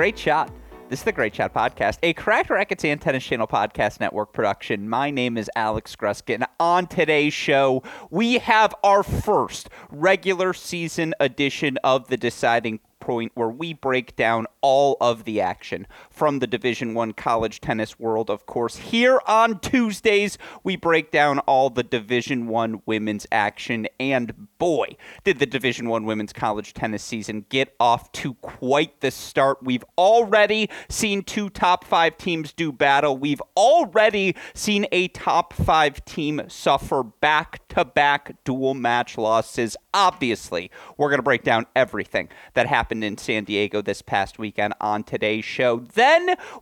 great shot. This is the Great Shot Podcast, a Cracked Racquets and Tennis Channel Podcast Network production. My name is Alex Gruskin. On today's show, we have our first regular season edition of the Deciding point where we break down all of the action from the division 1 college tennis world of course. Here on tuesdays we break down all the division 1 women's action. And boy did the division 1 women's college tennis season get off to quite the start. We've already seen two top 5 teams do battle. We've already seen a top 5 team suffer back to back dual match losses. Obviously we're going to break down everything that happened happened in San Diego this past weekend on today's show. Then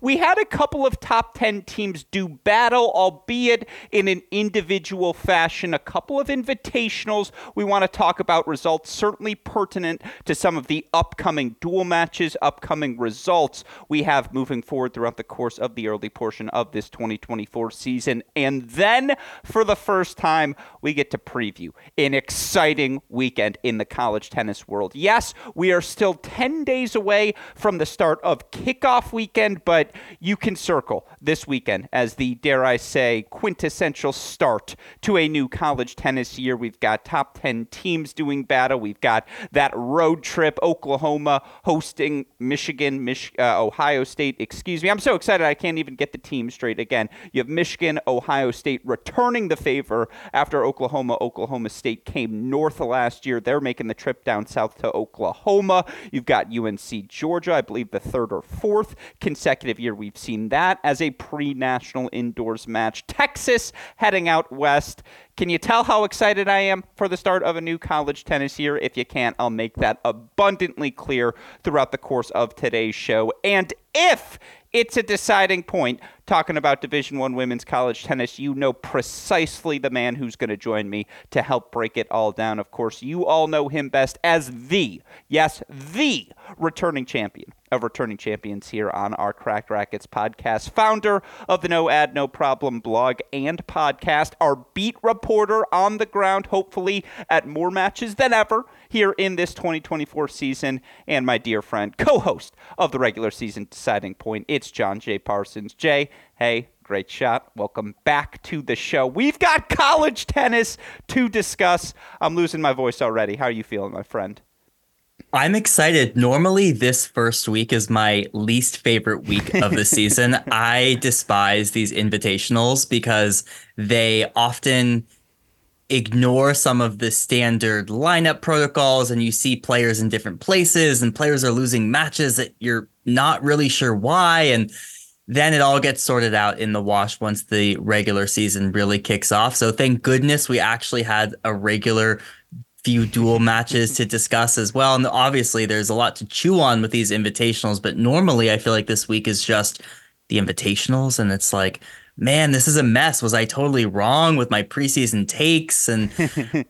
we had a couple of top 10 teams do battle, albeit in an individual fashion, a couple of invitationals. We want to talk about results certainly pertinent to some of the upcoming dual matches, upcoming results we have moving forward throughout the course of the early portion of this 2024 season. And then for the first time, we get to preview an exciting weekend in the college tennis world. Yes, we are still 10 days away from the start of kickoff weekend, but you can circle this weekend as the, dare I say, quintessential start to a new college tennis year. We've got top 10 teams doing battle. We've got that road trip, Oklahoma hosting Michigan, Mich- uh, Ohio State, excuse me. I'm so excited I can't even get the team straight again. You have Michigan, Ohio State returning the favor after Oklahoma, Oklahoma State came north last year. They're making the trip down south to Oklahoma. You've got UNC Georgia, I believe the third or fourth consecutive year we've seen that as a pre national indoors match. Texas heading out west. Can you tell how excited I am for the start of a new college tennis year? If you can't, I'll make that abundantly clear throughout the course of today's show. And if it's a deciding point. Talking about division one women's college tennis you know precisely the man who's going to join me to help break it all down. Of course you all know him best as the yes the returning champion of returning champions here on our Cracked Racquets podcast, founder of the No Ad No Problem blog and podcast, our beat reporter on the ground, hopefully at more matches than ever here in this 2024 season, and my dear friend, co host of the regular season deciding point. It's John J. Parsons. Jay, hey, great shot. Welcome back to the show. We've got college tennis to discuss. I'm losing my voice already. How are you feeling, my friend? I'm excited. Normally, this first week is my least favorite week of the season. I despise these invitationals because they often ignore some of the standard lineup protocols and you see players in different places and players are losing matches that you're not really sure why and then it all gets sorted out in the wash once the regular season really kicks off. So thank goodness we actually had a regular few dual matches to discuss as well. And obviously, there's a lot to chew on with these invitationals, but normally I feel like this week is just the invitationals, and it's like, man, this is a mess. Was I totally wrong with my preseason takes? And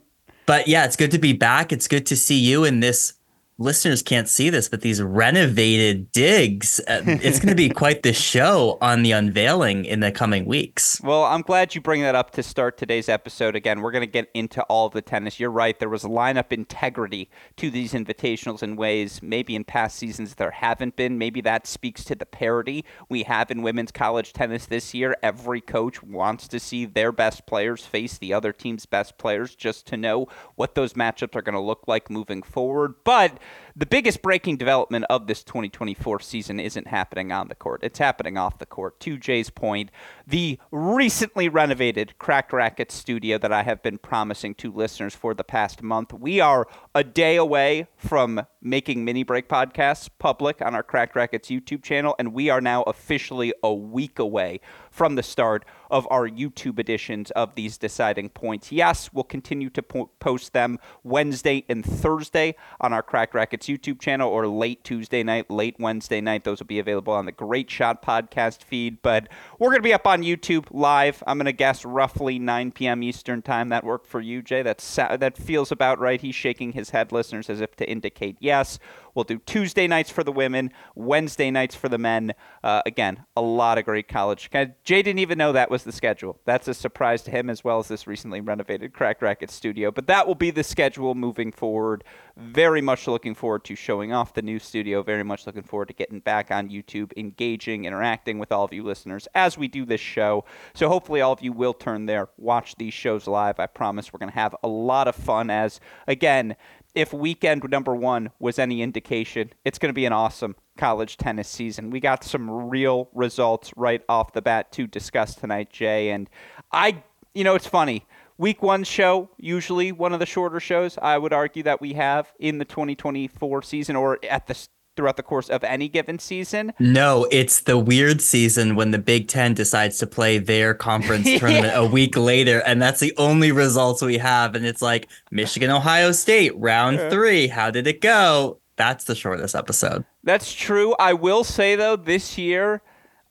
but yeah, it's good to be back. It's good to see you in this listeners can't see this, but these renovated digs, uh, it's going to be quite the show on the unveiling in the coming weeks. Well, I'm glad you bring that up to start today's episode. Again, we're going to get into all of the tennis. You're right. There was lineup integrity to these invitationals in ways maybe in past seasons there haven't been. Maybe that speaks to the parity we have in women's college tennis this year. Every coach wants to see their best players face the other team's best players just to know what those matchups are going to look like moving forward. But the biggest breaking development of this 2024 season isn't happening on the court. It's happening off the court. To Jay's point, the recently renovated Cracked Racquet studio that I have been promising to listeners for the past month. We are a day away from making mini break podcasts public on our Cracked Racquets YouTube channel, and we are now officially a week away from the start of our YouTube editions of these deciding points. Yes, we'll continue to po- post them Wednesday and Thursday on our Cracked Racquets YouTube channel or late Tuesday night, late Wednesday night. Those will be available on the Great Shot podcast feed, but we're going to be up on YouTube live. I'm going to guess roughly 9 p.m. Eastern time. That worked for you, Jay? That's, that feels about right. He's shaking his head, listeners, as if to indicate yes. We'll do Tuesday nights for the women, Wednesday nights for the men. Uh, again, a lot of great college. Jay didn't even know that was the schedule. That's a surprise to him as well as this recently renovated Cracked Racquet studio. But that will be the schedule moving forward. Very much looking forward to showing off the new studio. Very much looking forward to getting back on YouTube, engaging, interacting with all of you listeners as we do this show. So hopefully all of you will turn there, watch these shows live. I promise we're going to have a lot of fun as, again, if weekend number one was any indication, it's going to be an awesome college tennis season. We got some real results right off the bat to discuss tonight, Jay. And I, you know, it's funny. Week one show, usually one of the shorter shows I would argue that we have in the 2024 season or at the throughout the course of any given season. No, it's the weird season when the Big Ten decides to play their conference tournament a week later, and that's the only results we have. And it's like Michigan, Ohio State, round three. How did it go? That's the shortest episode. That's true. I will say though, this year,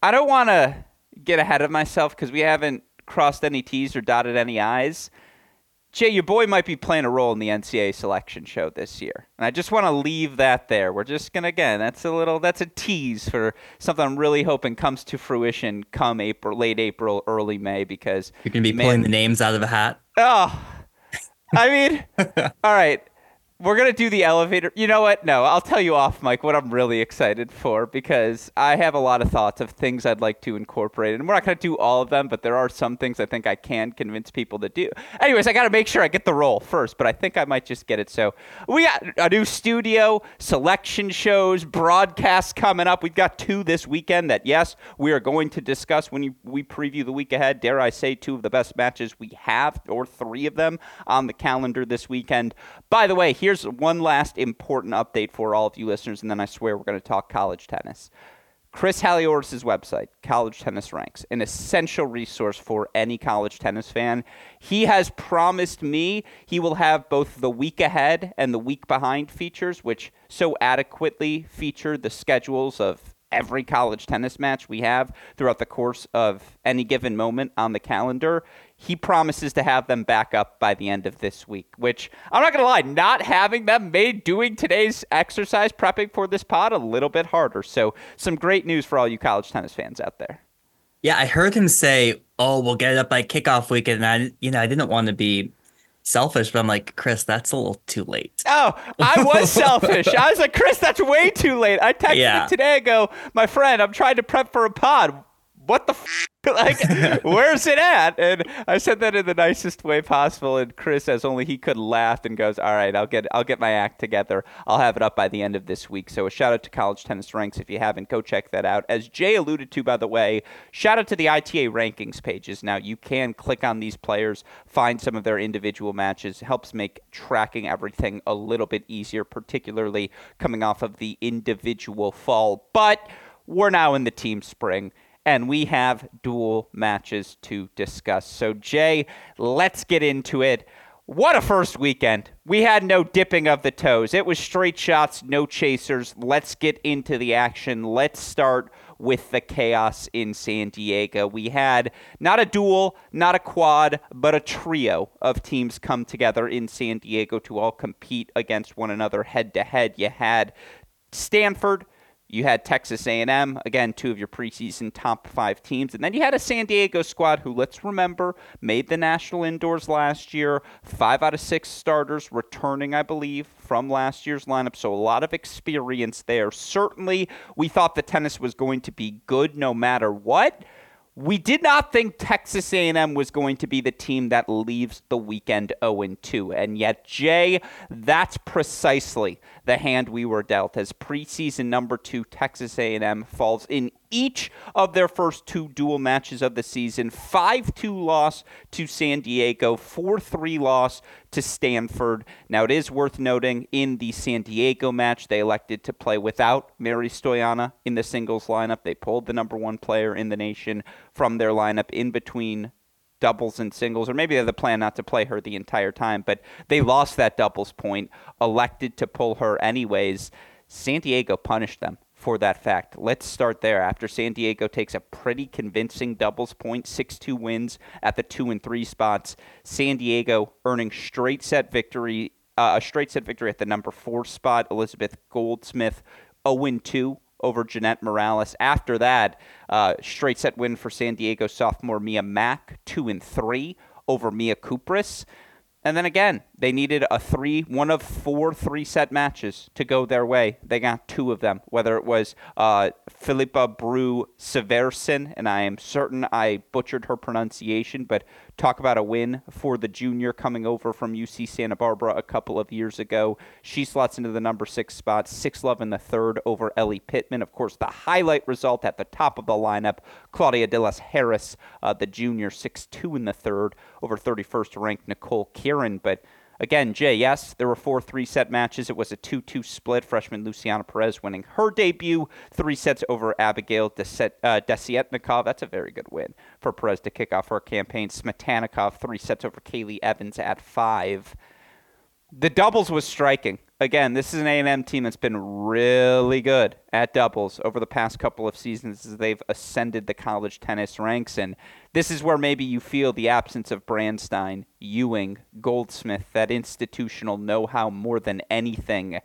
I don't want to get ahead of myself because we haven't crossed any T's or dotted any I's. Jay, your boy might be playing a role in the NCAA selection show this year. And I just want to leave that there. We're just going to, again, that's a little, that's a tease for something I'm really hoping comes to fruition come April, late April, early May, because. You're going to be man, pulling the names out of a hat? Oh, I mean, all right. We're gonna do the elevator. You know what? No, I'll tell you off, Mike. What I'm really excited for because I have a lot of thoughts of things I'd like to incorporate, and we're not gonna do all of them, but there are some things I think I can convince people to do. Anyways, I gotta make sure I get the role first, but I think I might just get it. So we got a new studio, selection shows, broadcasts coming up. We've got two this weekend that yes, we are going to discuss when we preview the week ahead. Dare I say, two of the best matches we have, or three of them on the calendar this weekend. By the way, here's one last important update for all of you listeners, and then I swear we're going to talk college tennis. Chris Haliotis' website, College Tennis Ranks, an essential resource for any college tennis fan. He has promised me he will have both the week ahead and the week behind features, which so adequately feature the schedules of every college tennis match we have throughout the course of any given moment on the calendar. He promises to have them back up by the end of this week, which I'm not going to lie, not having them made doing today's exercise prepping for this pod a little bit harder. So, some great news for all you college tennis fans out there. Yeah, I heard him say, "Oh, we'll get it up by kickoff weekend." And I, you know, I didn't want to be selfish, but I'm like, Chris, that's a little too late. Oh, I was selfish. I was like, Chris, that's way too late. I texted yeah. him today. I go, my friend, I'm trying to prep for a pod. What the f- like, where's it at? And I said that in the nicest way possible. And Chris, as only he could, laughed and goes, "All right, I'll get I'll get my act together. I'll have it up by the end of this week." So a shout out to College Tennis Ranks if you haven't, go check that out. As Jay alluded to, by the way, shout out to the ITA rankings pages. Now you can click on these players, find some of their individual matches. Helps make tracking everything a little bit easier, particularly coming off of the individual fall. But we're now in the team spring and we have dual matches to discuss. So, Jay, let's get into it. What a first weekend. We had no dipping of the toes. It was straight shots, no chasers. Let's get into the action. Let's start with the chaos in San Diego. We had not a duel, not a quad, but a trio of teams come together in San Diego to all compete against one another head to head. You had Stanford, you had Texas A&M, again, two of your preseason top five teams, and then you had a San Diego squad who, let's remember, made the national indoors last year. Five out of six starters returning, I believe, from last year's lineup, so a lot of experience there. Certainly, we thought the tennis was going to be good no matter what. We did not think Texas A&M was going to be the team that leaves the weekend 0-2, and yet Jay, that's precisely the hand we were dealt. As preseason number two, Texas A&M falls in each of their first two dual matches of the season. 5-2 loss to San Diego, 4-3 loss to Stanford. Now it is worth noting in the San Diego match they elected to play without Mary Stoiana in the singles lineup. They pulled the number one player in the nation from their lineup in between doubles and singles, or maybe they had the plan not to play her the entire time, but they lost that doubles point, elected to pull her anyways. San Diego punished them for that fact. Let's start there. After San Diego takes a pretty convincing doubles point, 6 2 wins at the 2 and 3 spots, San Diego earning straight set victory. Uh, a straight set victory at the number four spot. Elizabeth Goldsmith 0 2 over Jeanette Mireles. After that, uh, straight set win for San Diego sophomore Mia Mack, two and three over Mia Kupres. And then again, they needed a three, one of four three set matches to go their way. They got two of them, whether it was uh, Philippa Brew Severson, and I am certain I butchered her pronunciation, but talk about a win for the junior coming over from UC Santa Barbara a couple of years ago. She slots into the number six spot, six love in the third over Ellie Pittman. Of course, the highlight result at the top of the lineup, Claudia De Las Heras, uh, the junior, six two in the third over 31st ranked Nicole Khirin, but Again, Jay, yes, there were four three set matches. It was a 2 2 split. Freshman Luciana Perez winning her debut, three sets over Abigail uh, Desietnikov. That's a very good win for Perez to kick off her campaign. Smetanikov, three sets over Kaylee Evans at five. The doubles was striking again, this is an A&M team that's been really good at doubles over the past couple of seasons as they've ascended the college tennis ranks. And this is where maybe you feel the absence of Branstine, Ewing, Goldsmith, that institutional know-how more than anything.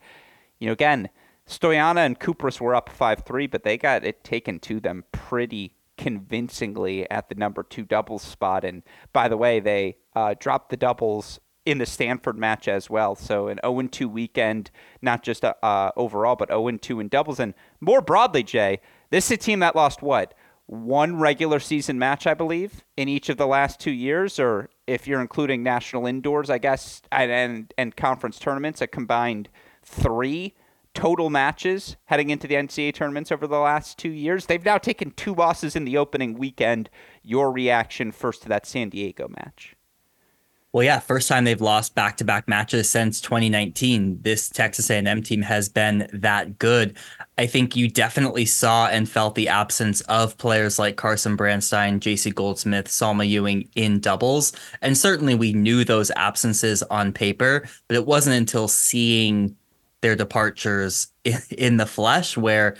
You know, again, Stoiana and Kupres were up 5-3, but they got it taken to them pretty convincingly at the number two doubles spot. And by the way, they uh, dropped the doubles in the Stanford match as well. So an 0 2 weekend, not just uh, uh overall, but 0 2 in doubles. And more broadly, Jay, this is a team that lost what? One regular season match, I believe, in each of the last two years, or if you're including national indoors, I guess, and, and, and conference tournaments, a combined three total matches heading into the NCAA tournaments over the last two years. They've now taken two losses in the opening weekend. Your reaction first to that San Diego match? Well, yeah, first time they've lost back-to-back matches since 2019. This Texas A&M team has been that good. I think you definitely saw and felt the absence of players like Carson Branstine, JC Goldsmith, Salma Ewing in doubles, and certainly we knew those absences on paper, but it wasn't until seeing their departures in, the flesh where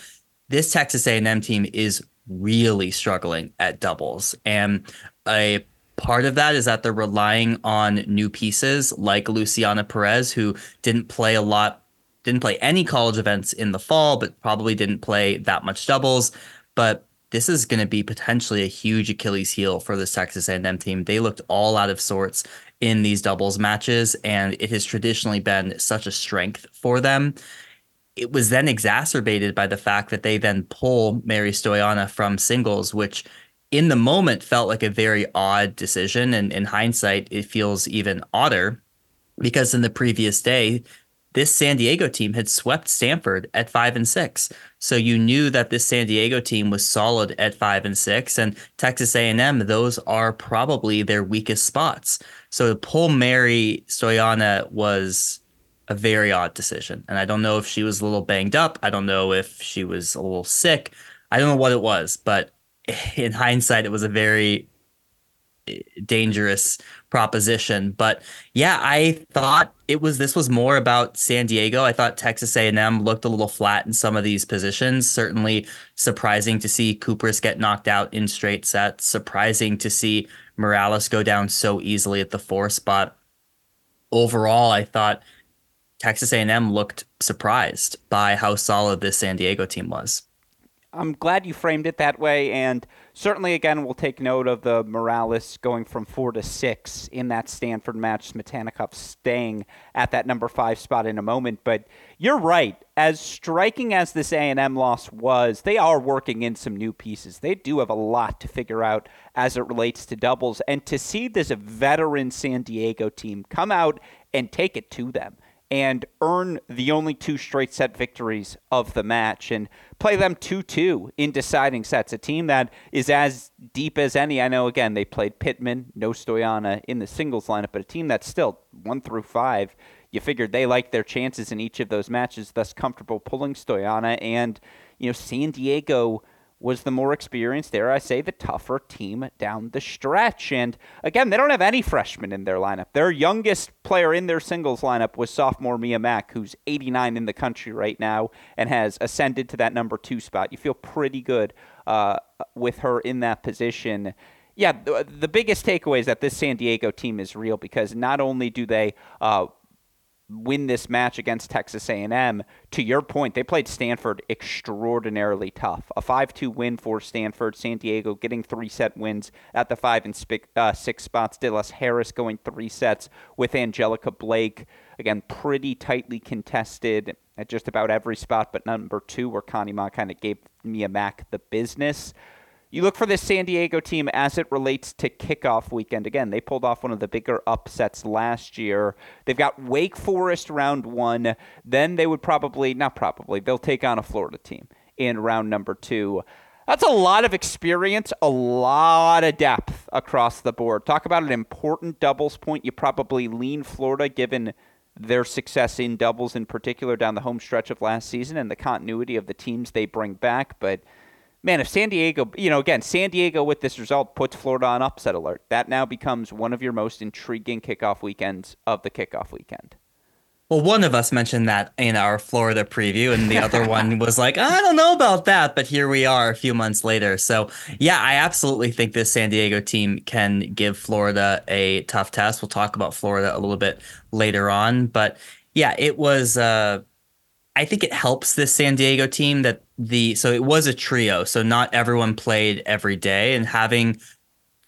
this Texas A&M team is really struggling at doubles. And a part of that is that they're relying on new pieces like Luciana Perez, who didn't play a lot, didn't play any college events in the fall, but probably didn't play that much doubles. But this is going to be potentially a huge Achilles heel for this Texas A&M team. They looked all out of sorts in these doubles matches, and it has traditionally been such a strength for them. It was then exacerbated by the fact that they then pull Mary Stoiana from singles, which in the moment felt like a very odd decision. And in hindsight, it feels even odder because in the previous day, this San Diego team had swept Stanford at five and six. So you knew that this San Diego team was solid at five and six, and Texas A&M, those are probably their weakest spots. So to pull Mary Stoiana was a very odd decision, and I don't know if she was a little banged up. I don't know if she was a little sick. I don't know what it was, but in hindsight, it was a very eh, dangerous proposition. But yeah i thought it was this was more about san diego. I thought texas a&m looked a little flat in some of these positions. Certainly surprising to see Cooper's get knocked out in straight sets. Surprising to see Mireles go down so easily at the four spot. Overall i thought texas a&m looked surprised by how solid this san diego team was I'm glad you framed it that way, and certainly, again, we'll take note of the Mireles going from four to six in that Stanford match. Smetanikov staying at that number five spot in a moment, but you're right. As striking as this A&M loss was, they are working in some new pieces. They do have a lot to figure out as it relates to doubles, and to see this veteran San Diego team come out and take it to them and earn the only two straight set victories of the match and play them 2 2 in deciding sets. A team that is as deep as any. I know, again, they played Pittman, no Stoiana in the singles lineup, but a team that's still 1 through 5. You figured they liked their chances in each of those matches, thus comfortable pulling Stoiana. And, you know, San Diego was the more experienced, dare I say, the tougher team down the stretch. And again, they don't have any freshmen in their lineup. Their youngest player in their singles lineup was sophomore Mia Mack, who's 89 in the country right now and has ascended to that number two spot. You feel pretty good uh, with her in that position. Yeah, the, the, biggest takeaway is that this San Diego team is real because not only do they uh, win this match against Texas A&M. To your point, they played Stanford extraordinarily tough. A 5-2 win for Stanford. San Diego getting three-set wins at the five and uh, six spots. De Las Heras going three sets with Angelica Blake. Again, pretty tightly contested at just about every spot, but number two, where Connie Ma kind of gave Mia Mack the business. You look for this San Diego team as it relates to kickoff weekend. Again, they pulled off one of the bigger upsets last year. They've got Wake Forest round one. Then they would probably, not probably, they'll take on a Florida team in round number two. That's a lot of experience, a lot of depth across the board. Talk about an important doubles point. You probably lean Florida given their success in doubles in particular down the home stretch of last season and the continuity of the teams they bring back. But man, if San Diego, you know, again, San Diego with this result puts Florida on upset alert. That now becomes one of your most intriguing kickoff weekends of the kickoff weekend. Well, one of us mentioned that in our Florida preview, and the other one was like, I don't know about that, but here we are a few months later. So, yeah, I absolutely think this San Diego team can give Florida a tough test. We'll talk about Florida a little bit later on, but yeah, it was. Uh, I think it helps this San Diego team that the so it was a trio, so not everyone played every day, and having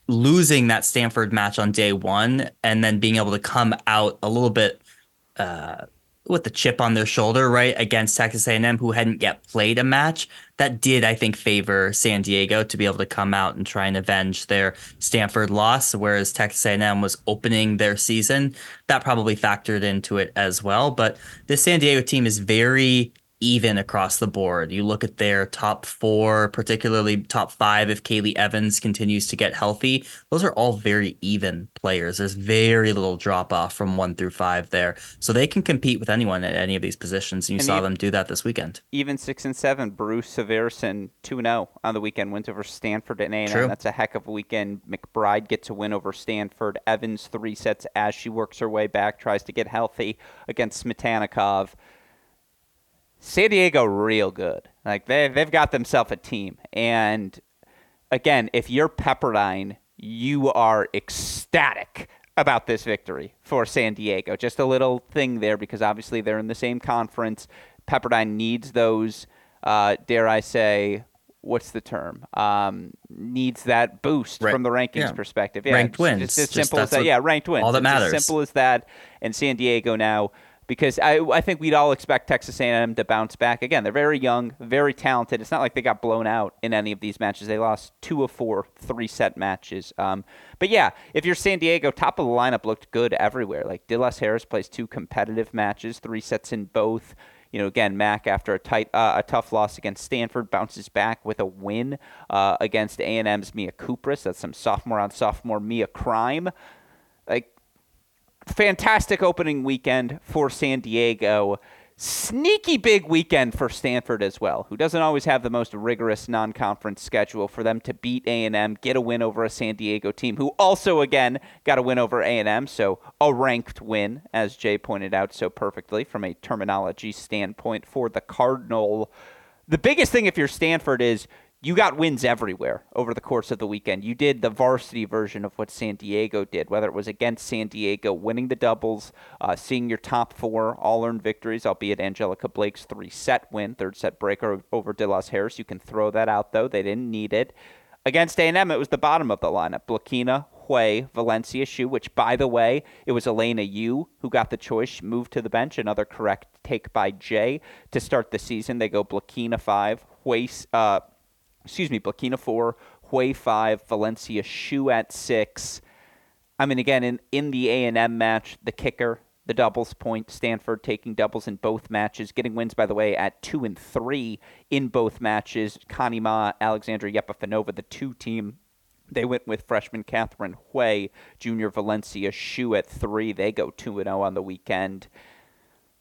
losing that Stanford match on day one and then being able to come out a little bit uh, with the chip on their shoulder, right, against Texas A&M, who hadn't yet played a match. That did, I think, favor San Diego to be able to come out and try and avenge their Stanford loss, whereas Texas A&M was opening their season. That probably factored into it as well. But this San Diego team is very even across the board. You look at their top four, particularly top five, if Kaylee Evans continues to get healthy, those are all very even players. There's very little drop off from one through five there. So they can compete with anyone at any of these positions. And you and saw even, them do that this weekend. Even six and seven, Bruce Severson 2 0 on the weekend, wins over Stanford and A&M. That's a heck of a weekend. McBride gets a win over Stanford. Evans three sets as she works her way back, tries to get healthy against Smetanikov. San Diego real good. Like they they've got themselves a team. And again, if you're Pepperdine, you are ecstatic about this victory for San Diego. Just a little thing there because obviously they're in the same conference. Pepperdine needs those, uh, dare I say, what's the term? Um, needs that boost from the rankings yeah. perspective. Yeah, ranked wins. Just as simple as that. Yeah, ranked wins. All that matters. As simple as that. And San Diego now because I, I think we'd all expect Texas A&M to bounce back. Again, they're very young, very talented. It's not like they got blown out in any of these matches. They lost two of four three-set matches. Um, but yeah, if you're San Diego, top of the lineup looked good everywhere. Like De Las Heras plays two competitive matches, three sets in both. You know, again, Mack after a tight, uh, a tough loss against Stanford bounces back with a win uh, against A&M's Mia Kupres. That's some sophomore on sophomore Mia crime. Fantastic opening weekend for San Diego. Sneaky big weekend for Stanford as well, who doesn't always have the most rigorous non-conference schedule. For them to beat A&M, get a win over a San Diego team, who also again got a win over A&M, so a ranked win, as Jay pointed out so perfectly from a terminology standpoint for the Cardinal. The biggest thing if you're Stanford is you got wins everywhere over the course of the weekend. You did the varsity version of what San Diego did, whether it was against San Diego, winning the doubles, uh, seeing your top four all earned victories, albeit Angelica Blake's three set win, third set breaker over De Las Heras. You can throw that out, though. They didn't need it. Against A&M, it was the bottom of the lineup. Blokhina, Hui, Valencia Xu, which, by the way, it was Elena Yu who got the choice, moved to the bench. Another correct take by Jay to start the season. They go Blokhina 5, Hui, uh, excuse me, Blokhina 4, Hui 5, Valencia Xu at 6. I mean, again, in, in the A&M match, the kicker, the doubles point, Stanford taking doubles in both matches, getting wins, by the way, at 2 and 3 in both matches. Connie Ma, Alexandra Yepifanova, the two team. They went with freshman Catherine Hui, junior Valencia Hsu at 3. They go 2 0 on the weekend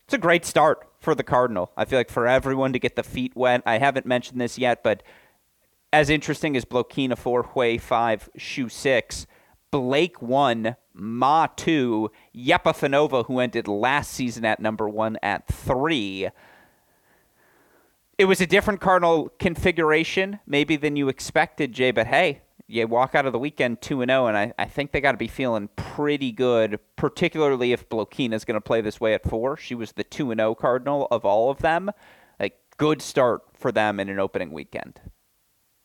it's a great start for the Cardinal. I feel like for everyone to get the feet wet. I haven't mentioned this yet, but as interesting as Blokhina 4, Hui 5, Xu 6, Blake 1, Ma 2, Yepifanova, who ended last season at number 1 at 3. It was a different Cardinal configuration, maybe than you expected, Jay, but hey, you walk out of the weekend 2 and 0, and I, I think they got to be feeling pretty good, particularly if Blokhina is going to play this way at 4. She was the 2 and 0 Cardinal of all of them. Like, good start for them in an opening weekend.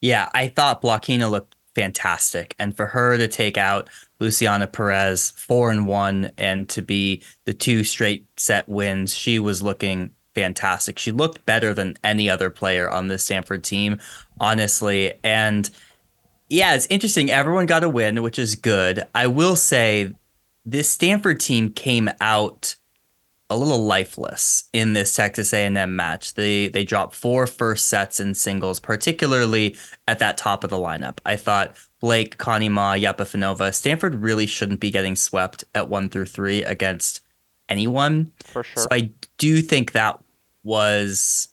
Yeah, I thought Blokhina looked fantastic. And for her to take out Luciana Perez four and one and to be the two straight set wins, she was looking fantastic. She looked better than any other player on the Stanford team, honestly. And yeah, it's interesting. Everyone got a win, which is good. I will say this Stanford team came out a little lifeless in this Texas A&M match. They they dropped four first sets in singles, particularly at that top of the lineup. I thought Blake, Connie Ma, Yepifanova, Stanford really shouldn't be getting swept at one through three against anyone. For sure. So I do think that was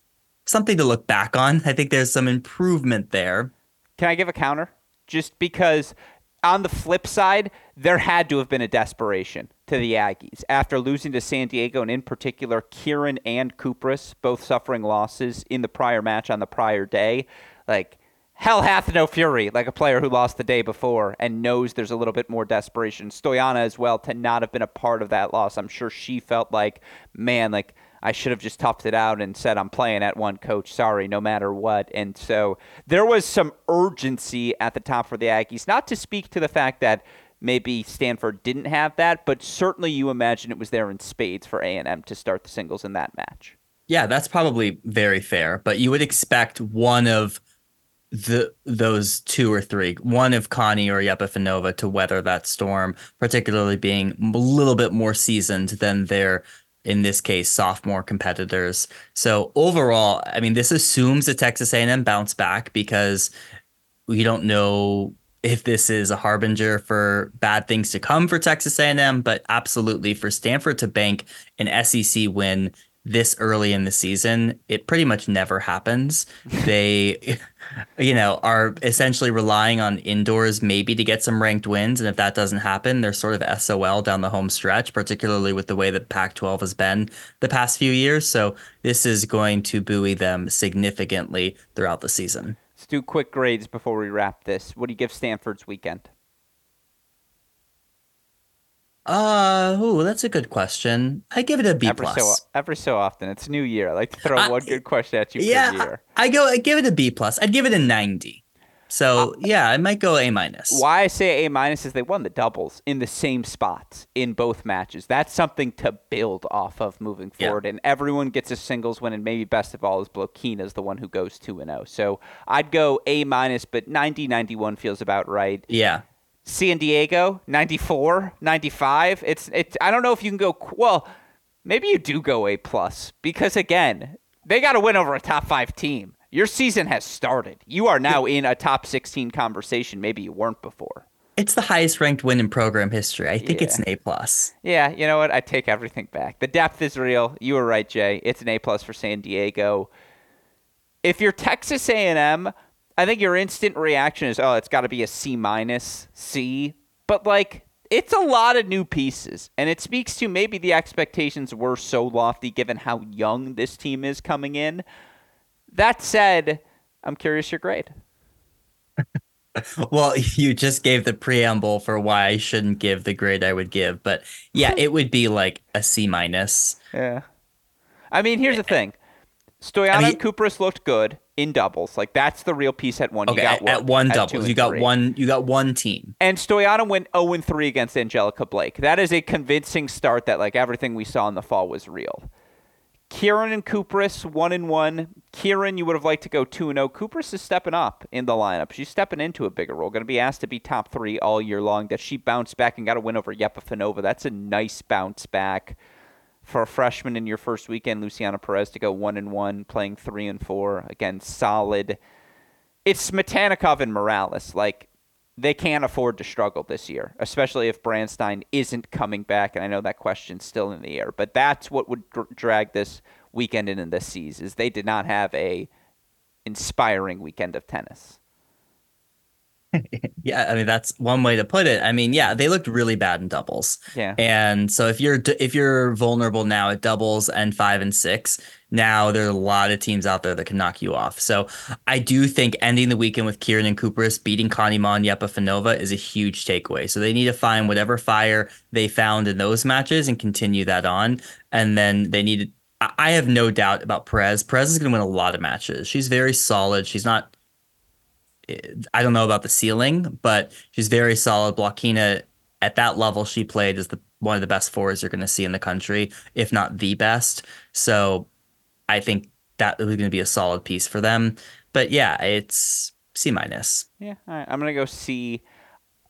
something to look back on. I think there's some improvement there. Can I give a counter? Just because on the flip side, there had to have been a desperation to the Aggies after losing to San Diego, and in particular, Khirin and Kupres both suffering losses in the prior match on the prior day. Like, hell hath no fury, like a player who lost the day before and knows there's a little bit more desperation. Stoiana as well to not have been a part of that loss. I'm sure she felt like, man, like I should have just toughed it out and said, I'm playing at one coach. Sorry, no matter what. And so there was some urgency at the top for the Aggies, not to speak to the fact that maybe Stanford didn't have that, but certainly you imagine it was there in spades for A&M to start the singles in that match. Yeah, that's probably very fair, but you would expect one of the those two or three, one of Connie or Yepifanova to weather that storm, particularly being a little bit more seasoned than their in this case sophomore competitors. So overall, I mean this assumes that Texas A&M bounce back because we don't know if this is a harbinger for bad things to come for Texas A&M, but absolutely for Stanford to bank an SEC win this early in the season, it pretty much never happens. They, you know, are essentially relying on indoors maybe to get some ranked wins. And if that doesn't happen, they're sort of SOL down the home stretch, particularly with the way that Pac 12 has been the past few years. So this is going to buoy them significantly throughout the season. Let's do quick grades before we wrap this. What do you give Stanford's weekend? Uh, oh, that's a good question. I give it a B every plus. So, every so often, it's New Year. I like to throw uh, one good question at you yeah. I go. I give it a B plus. I'd give it a ninety. So uh, yeah, I might go A minus. Why I say A minus is they won the doubles in the same spots in both matches. That's something to build off of moving forward. Yeah. And everyone gets a singles win, and maybe best of all is Blokhina is the one who goes two and zero. Oh. So I'd go A minus, but 90, 91 feels about right. Yeah. San Diego, 94, 95. It's it's I don't know if you can go well, maybe you do go A plus because again, they got to win over a top 5 team. Your season has started. You are now in a top 16 conversation maybe you weren't before. It's the highest ranked win in program history. I think yeah. it's an A plus. Yeah, you know what? I take everything back. The depth is real. You were right, Jay. It's an A plus for San Diego. If you're Texas A&M, I think your instant reaction is, oh, it's got to be a C minus, C. But like, it's a lot of new pieces, and it speaks to maybe the expectations were so lofty given how young this team is coming in. That said, I'm curious your grade. well, you just gave the preamble for why I shouldn't give the grade I would give, but yeah, it would be like a C minus. Yeah. I mean, here's the thing. Stoiana I mean- and Kupres looked good in doubles. Like that's the real piece at one. Okay, you got at, one, at one doubles, you got three. one. You got one team. And Stoiana went 0 3 against Angelica Blake. That is a convincing start that like everything we saw in the fall was real. Khirin and Kupres, 1 and 1. Khirin, you would have liked to go 2 and 0. Kupres is stepping up in the lineup. She's stepping into a bigger role. Going to be asked to be top three all year long. That she bounced back and got a win over Yepifanova. That's a nice bounce back for a freshman in your first weekend, Luciana Perez, to go 1 and 1, playing 3 and 4. Again, solid it's Smetanikov and Mireles. Like they can't afford to struggle this year, especially if Branstine isn't coming back. And I know that question's still in the air, but that's what would dr- drag this weekend into the seas is they did not have a inspiring weekend of tennis. Yeah, I mean that's one way to put it. I mean, yeah, they looked really bad in doubles. Yeah. And so if you're if you're vulnerable now at doubles and 5 and 6, now there are a lot of teams out there that can knock you off. So I do think ending the weekend with Khirin and Kupres beating Connie Mon Yepifanova is a huge takeaway. So they need to find whatever fire they found in those matches and continue that on. And then they need to I have no doubt about Perez. Perez is going to win a lot of matches. She's very solid. She's not I don't know about the ceiling, but she's very solid. Blokhina at that level she played is the one of the best fours you're going to see in the country, if not the best. So I think that was going to be a solid piece for them. But yeah, it's C minus. Yeah. I'm gonna go see.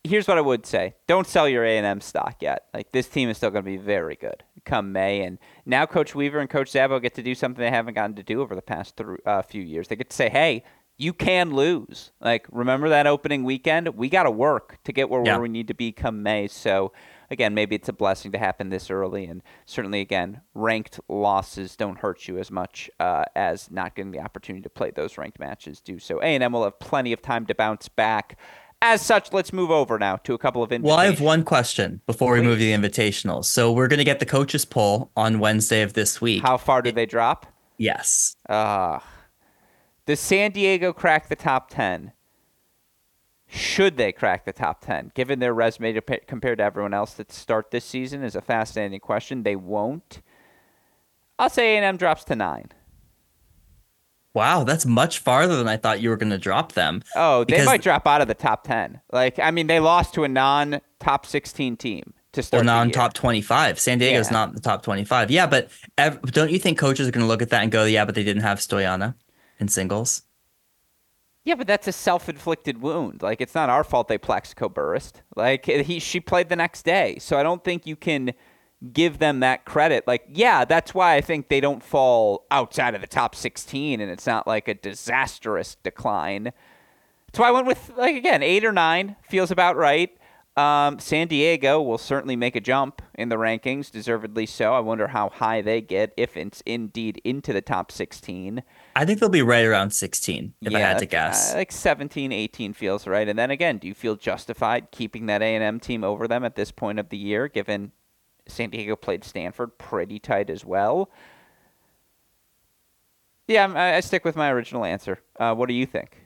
Here's what I would say: Don't sell your A and M stock yet. Like this team is still gonna be very good come May, and now Coach Weaver and Coach Zabo get to do something they haven't gotten to do over the past uh, few years. They get to say, "Hey, you can lose." Like remember that opening weekend? We got to work to get where, Yeah. where we need to be come May. So again, maybe it's a blessing to happen this early, and certainly again, ranked losses don't hurt you as much uh, as not getting the opportunity to play those ranked matches do. So A and M will have plenty of time to bounce back. As such, let's move over now to a couple of invitations. Well, I have one question before we move to the invitationals. So we're going to get the coaches poll on Wednesday of this week. How far do they drop? yes. Uh, does San Diego crack the top 10? Should they crack the top 10? Given their resume to pa- compared to everyone else that start this season is a fascinating question. They won't. I'll say A&M drops to 9. Wow, that's much farther than I thought you were going to drop them. Oh, they might drop out of the top 10. Like, I mean, they lost to a non-top 16 team to start Or non top 25. San Diego's Yeah. not the top 25. Yeah, but ev- don't you think coaches are going to look at that and go, yeah, but they didn't have Stoiana in singles? Yeah, but that's a self-inflicted wound. Like it's not our fault they Plaxico burst. Like he she played the next day. So I don't think you can give them that credit. Like yeah, that's why I think they don't fall outside of the top 16 and it's not like a disastrous decline. That's why I went with like again, 8 or 9 feels about right. Um, San Diego will certainly make a jump in the rankings, deservedly so. I wonder how high they get if it's indeed into the top 16. I think they'll be right around 16, if I had to guess. uh, like 17, 18 feels right. And then again, do you feel justified keeping that A&M team over them at this point of the year, given San Diego played Stanford pretty tight as well? Yeah, I'm- I, I stick with my original answer. Uh, what do you think?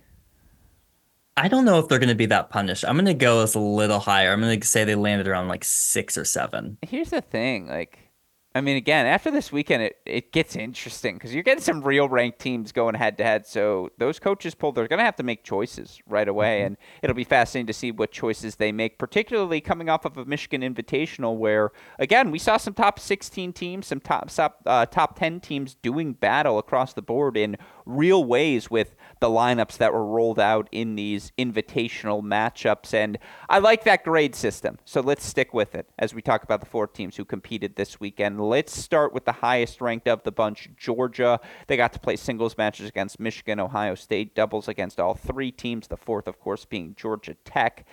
I don't know if they're going to be that punished. I'm going to go as a little higher. I'm going to say they landed around like six or seven. Here's the thing, like, I mean, again, after this weekend, it, it gets interesting because you're getting some real ranked teams going head to head. So those coaches pull, they're going to have to make choices right away, and it'll be fascinating to see what choices they make, particularly coming off of a Michigan Invitational, where again we saw some top 16 teams, some top top, uh, top 10 teams doing battle across the board in real ways with the lineups that were rolled out in these invitational matchups. And I like that grade system. So let's stick with it as we talk about the four teams who competed this weekend. Let's start with the highest ranked of the bunch, Georgia. They got to play singles matches against Michigan, Ohio State, doubles against all three teams, the fourth, of course, being Georgia Tech,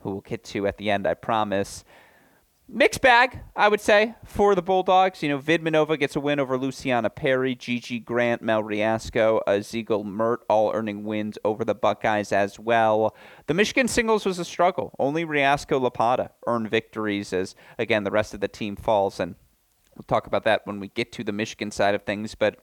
who we'll get to at the end, I promise mixed bag, I would say, for the Bulldogs. You know, Vidmanova gets a win over Luciana Perry, Gigi Grant, Mel Reasco, Ziegel Mert, all earning wins over the Buckeyes as well. The Michigan singles was a struggle. Only Reasco Lapata earned victories as, again, the rest of the team falls. And we'll talk about that when we get to the Michigan side of things. But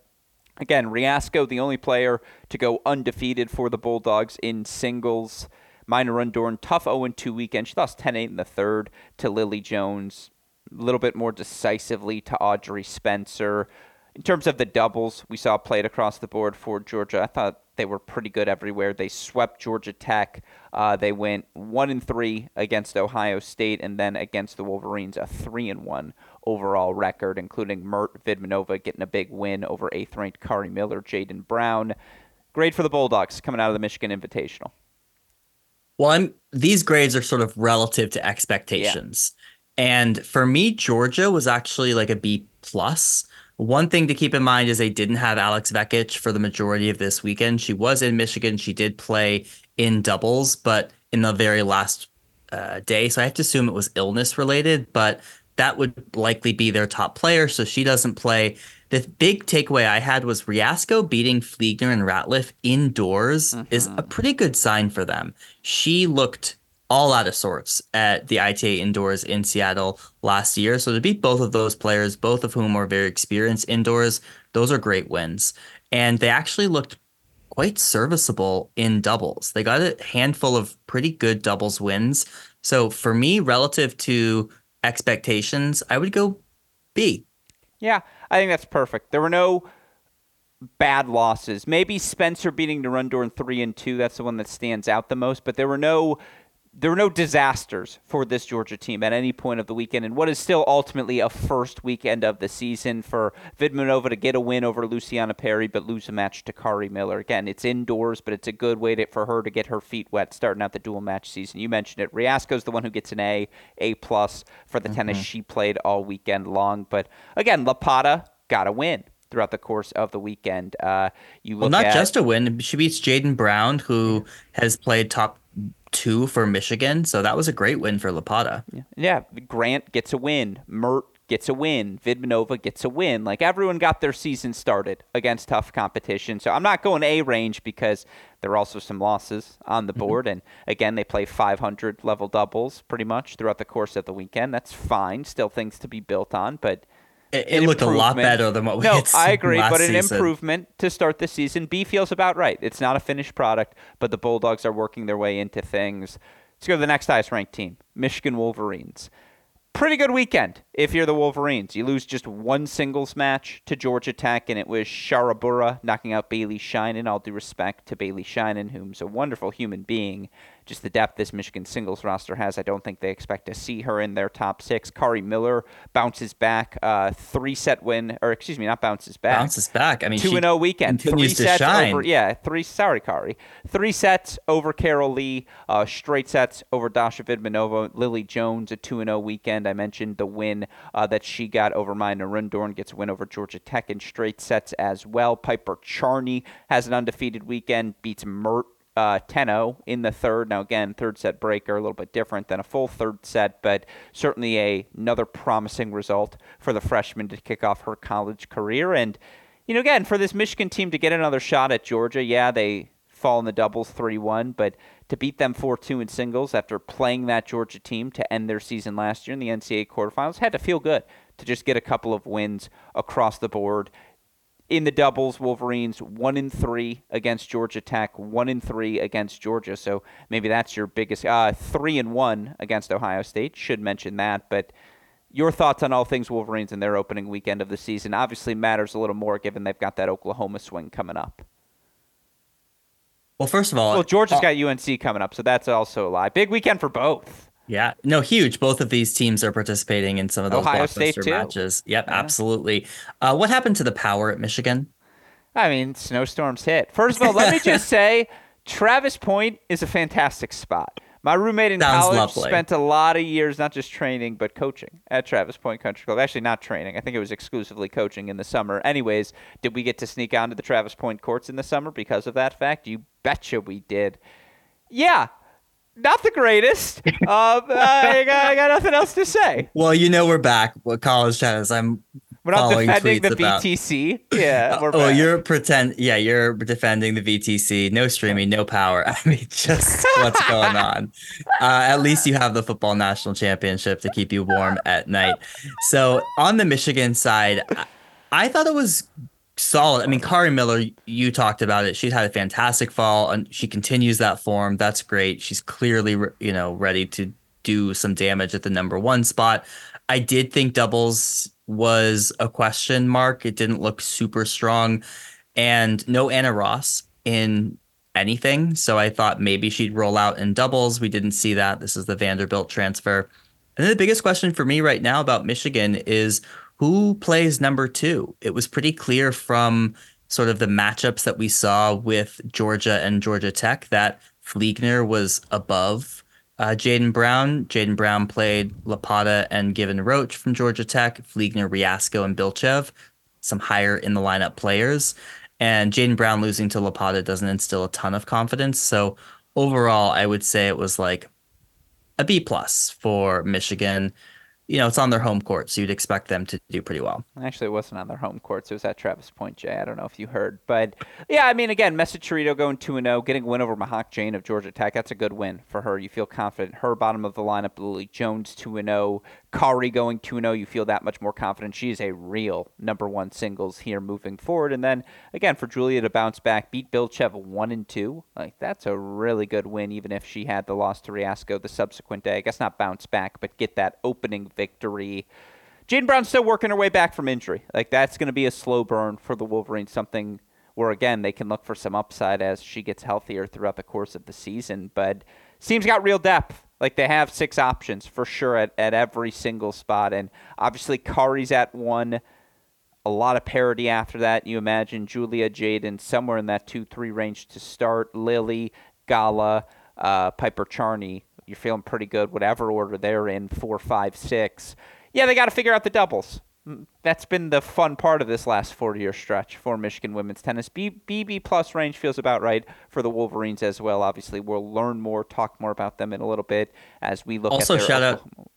Again, Reasco, the only player to go undefeated for the Bulldogs in singles. Mina Rundorn, tough 0-2 weekend. She lost 10-8 in the third to Lily Jones. A little bit more decisively to Audrey Spencer. In terms of the doubles, we saw played across the board for Georgia. I thought they were pretty good everywhere. They swept Georgia Tech. Uh, they went one and three against Ohio State, and then against the Wolverines, a three and one overall record, including Mert Vidmanova getting a big win over eighth-ranked Kari Miller, Jaden Brown. Great for the Bulldogs coming out of the Michigan Invitational. Well, these grades are sort of relative to expectations, yeah. and for me, Georgia was actually like a B plus. One thing to keep in mind is they didn't have Alex Vekic for the majority of this weekend. She was in Michigan. She did play in doubles, but in the very last uh, day. So I have to assume it was illness related, but that would likely be their top player. So she doesn't play. The big takeaway I had was Reasco beating Fliegner and Ratliff indoors mm-hmm. is a pretty good sign for them. She looked all out of sorts at the ITA indoors in Seattle last year. So to beat both of those players, both of whom are very experienced indoors, those are great wins. And they actually looked quite serviceable in doubles. They got a handful of pretty good doubles wins. So for me, relative to expectations, I would go B. Yeah, I think that's perfect. There were no bad losses. Maybe Spencer beating Narundorn three and two. That's the one that stands out the most. But there were no there were no disasters for this Georgia team at any point of the weekend, and what is still ultimately a first weekend of the season for Vidmanova to get a win over Luciana Perry, but lose a match to Kari Miller. Again, it's indoors, but it's a good way to, for her to get her feet wet starting out the dual match season. You mentioned it. Reasco's the one who gets an A, A plus for the mm-hmm. tennis she played all weekend long. But again, Lopata got a win throughout the course of the weekend. Uh, you well, not at, just a win. She beats Jaden Brown, who has played top two for Michigan. So that was a great win for Lopata. Yeah, yeah. Grant gets a win. Mert gets a win. Vidmanova gets a win. Like everyone got their season started against tough competition. So I'm not going A range because there are also some losses on the mm-hmm. board. Mm-hmm. And again, they play 500 level doubles pretty much throughout the course of the weekend. That's fine. Still things to be built on, but it, it looked a lot better than what we no, I agree, but an season. improvement to start the season. B feels about right. It's not a finished product, but the Bulldogs are working their way into things. Let's go to the next highest ranked team, Michigan Wolverines pretty good weekend if you're the Wolverines. You lose just one singles match to Georgia Tech, and it was Sharabura knocking out Bailey Sheinin. All due respect to Bailey Sheinin, who's a wonderful human being. Just the depth this Michigan singles roster has, I don't think they expect to see her in their top six. Kari Miller bounces back, uh, three set win, or excuse me, not bounces back. Bounces back. I mean, two and zero oh weekend. Three sets shine. over. Yeah, three. Sorry, Kari. Three sets over Carol Lee. Uh, straight sets over Dasha Vidmanova. Lily Jones a two and zero oh weekend. I mentioned the win uh, that she got over Mina Rundorn, gets a win over Georgia Tech in straight sets as well. Piper Charney has an undefeated weekend, beats Mert uh, 10-0 in the third. Now again, third set breaker, a little bit different than a full third set, but certainly a, another promising result for the freshman to kick off her college career. And you know, again, for this Michigan team to get another shot at Georgia, yeah, they fall in the doubles 3-1, but to beat them 4-2 in singles after playing that Georgia team to end their season last year in the NCAA quarterfinals had to feel good to just get a couple of wins across the board. In the doubles, Wolverines one in three against Georgia Tech, one in three against Georgia. So maybe that's your biggest. Uh, three and one against Ohio State. Should mention that, but your thoughts on all things Wolverines in their opening weekend of the season obviously matters a little more given they've got that Oklahoma swing coming up. Well, first of all, well, Georgia's uh, got UNC coming up, so that's also a lie. Big weekend for both. Yeah, no, huge. Both of these teams are participating in some of those Ohio State too. matches. Yep, yeah. absolutely. Uh, what happened to the power at Michigan? I mean, snowstorms hit. First of all, let me just say, Travis Pointe is a fantastic spot. My roommate in Sounds college lovely. spent a lot of years not just training but coaching at Travis Pointe Country Club. Actually, not training. I think it was exclusively coaching in the summer. Anyways, did we get to sneak onto the Travis Pointe courts in the summer because of that fact? You betcha we did. Yeah, not the greatest. uh, I, got, I, got, nothing else to say. Well, you know we're back. What college tennis? I'm we're not defending the VTC. Yeah. oh, back. you're pretend. Yeah, you're defending the VTC. No streaming, no power. I mean, just what's going on? Uh, at least you have the football national championship to keep you warm at night. So on the Michigan side, I thought it was solid. I mean, Kari Miller, you talked about it. She's had a fantastic fall, and she continues that form. That's great. She's clearly, you know, ready to do some damage at the number one spot. I did think doubles was a question mark. It didn't look super strong, and no Anna Ross in anything. So I thought maybe she'd roll out in doubles. We didn't see that. This is the Vanderbilt transfer. And then the biggest question for me right now about Michigan is who plays number two? It was pretty clear from sort of the matchups that we saw with Georgia and Georgia Tech that Fliegner was above uh, Jaden Brown. Jaden Brown played Lopata and Given Roach from Georgia Tech, Fliegner, Reasco, and Bilchev, some higher in the lineup players. And Jaden Brown losing to Lopata doesn't instill a ton of confidence. So overall, I would say it was like a B plus for Michigan you know, it's on their home court, so you'd expect them to do pretty well. Actually, it wasn't on their home court, so it was at Travis Pointe, Jay. I don't know if you heard. But yeah, I mean, again, Messittarito going 2 0, getting a win over Mahak Jain of Georgia Tech. That's a good win for her. You feel confident. Her bottom of the lineup, Lily Jones 2 0. Kari going 2 0, you feel that much more confident. She is a real number one singles here moving forward. And then, again, for Julia to bounce back, beat Bilchev 1 and 2. Like, that's a really good win, even if she had the loss to Reasco the subsequent day. I guess not bounce back, but get that opening victory. Jaden Brown's still working her way back from injury. Like, that's going to be a slow burn for the Wolverines, something where, again, they can look for some upside as she gets healthier throughout the course of the season. But seems got real depth like they have six options for sure at, at every single spot. And obviously, Kari's at one. A lot of parity after that. You imagine Julia Jaden somewhere in that 2 3 range to start. Lily, Gala, uh, Piper Charney. You're feeling pretty good, whatever order they're in four, five, six. Yeah, they got to figure out the doubles that's been the fun part of this last 40 year stretch for Michigan women's tennis. B, BB plus range feels about right for the Wolverines as well. Obviously, we'll learn more, talk more about them in a little bit as we look also, shout Oklahoma. out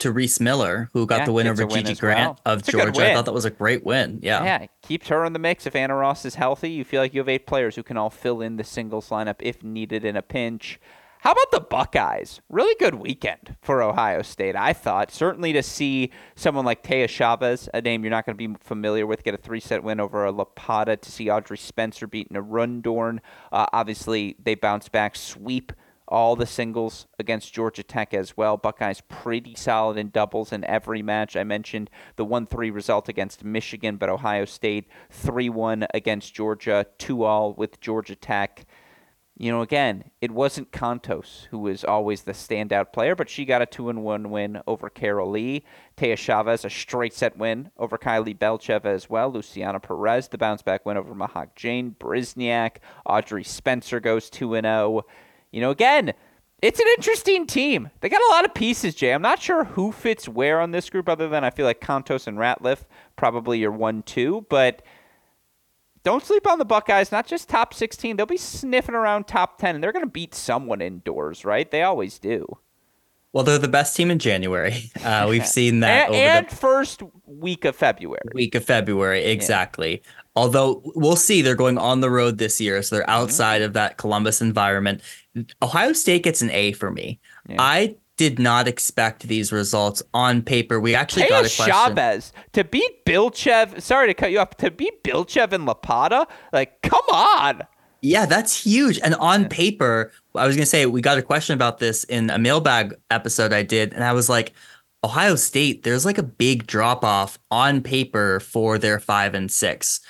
to Reese Miller, who got yeah, the win over Gigi Grant well. of it's Georgia. I thought that was a great win. Yeah. Yeah. Keeps her in the mix. If Anna Ross is healthy, you feel like you have eight players who can all fill in the singles lineup if needed in a pinch. How about the Buckeyes? Really good weekend for Ohio State, I thought. Certainly to see someone like Taya Chavez, a name you're not going to be familiar with, get a three set win over a Lopata, to see Audrey Spencer beating a Rundorn. Uh, obviously, they bounce back, sweep all the singles against Georgia Tech as well. Buckeyes pretty solid in doubles in every match. I mentioned the 1 3 result against Michigan, but Ohio State 3 1 against Georgia, 2 all with Georgia Tech you know, again, it wasn't Cantos who was always the standout player, but she got a two and one win over Carol Lee. Taya Chavez, a straight set win over Kylie Bilchev as well. Luciana Perry, the bounce back win over Mahak Jain. Brizniak, Audrey Spencer goes 2 and 0. You know, again, it's an interesting team. They got a lot of pieces, Jay. I'm not sure who fits where on this group, other than I feel like Cantos and Ratliff probably your one two, but don't sleep on the Buckeyes. Not just top 16. They'll be sniffing around top 10, and they're going to beat someone indoors, right? They always do. Well, they're the best team in January. Uh, we've seen that and, and the first week of February. Week of February, exactly. Yeah. Although we'll see, they're going on the road this year, so they're mm-hmm. outside mm-hmm. of that Columbus environment. Ohio State gets an A for me. Yeah. I did not expect these results on paper. We actually got a question. Chavez to beat Bilchev. Sorry to cut you off. To beat Bilchev and Lopata, like come on. Yeah, that's huge. And on paper, I was gonna say we got a question about this in a mailbag episode I did, and I was like, Ohio State, there's like a big drop off on paper for their five and six.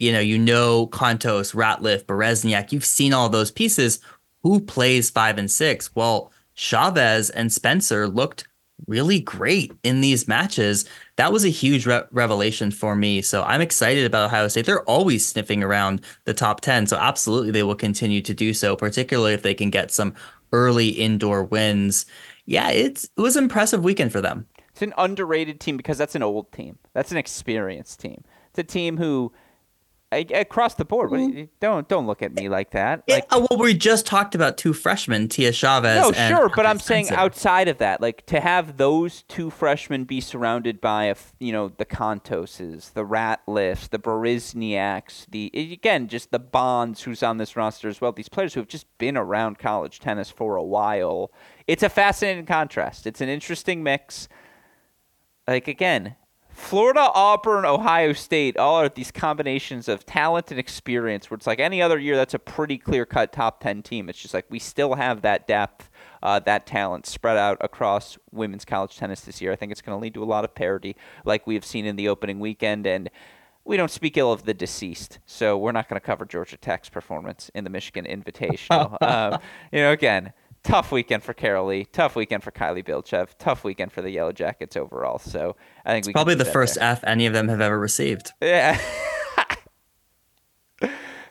You know, you know Cantos, Ratliff, Berezniak, you've seen all those pieces. Who plays five and six? Well, Chavez and Spencer looked really great in these matches. That was a huge re- revelation for me. So I'm excited about Ohio State. They're always sniffing around the top 10. So absolutely they will continue to do so, particularly if they can get some early indoor wins. Yeah, it's it was an impressive weekend for them. It's an underrated team because that's an old team. That's an experienced team. It's a team who across the board. Mm. Don't don't look at me like that. Like, yeah, well, we just talked about two freshmen, Tia Chavez. No, sure, but I'm saying outside of that, like to have those two freshmen be surrounded by a, you know, the Cantoses, the Ratliffs, the Berezniaks, the again, just the Bonds who's on this roster as well. These players who have just been around college tennis for a while. It's a fascinating contrast. It's an interesting mix. Like again, Florida, Auburn, Ohio State, all are these combinations of talent and experience where it's like any other year, that's a pretty clear cut top 10 team. It's just like we still have that depth, uh, that talent spread out across women's college tennis this year. I think it's going to lead to a lot of parity like we have seen in the opening weekend. And we don't speak ill of the deceased, so we're not going to cover Georgia Tech's performance in the Michigan Invitational. um, you know, again, tough weekend for Carol Lee, tough weekend for Kylie Bilchev, tough weekend for the Yellow Jackets overall. So I think it's we probably the first there. F any of them have ever received. Yeah.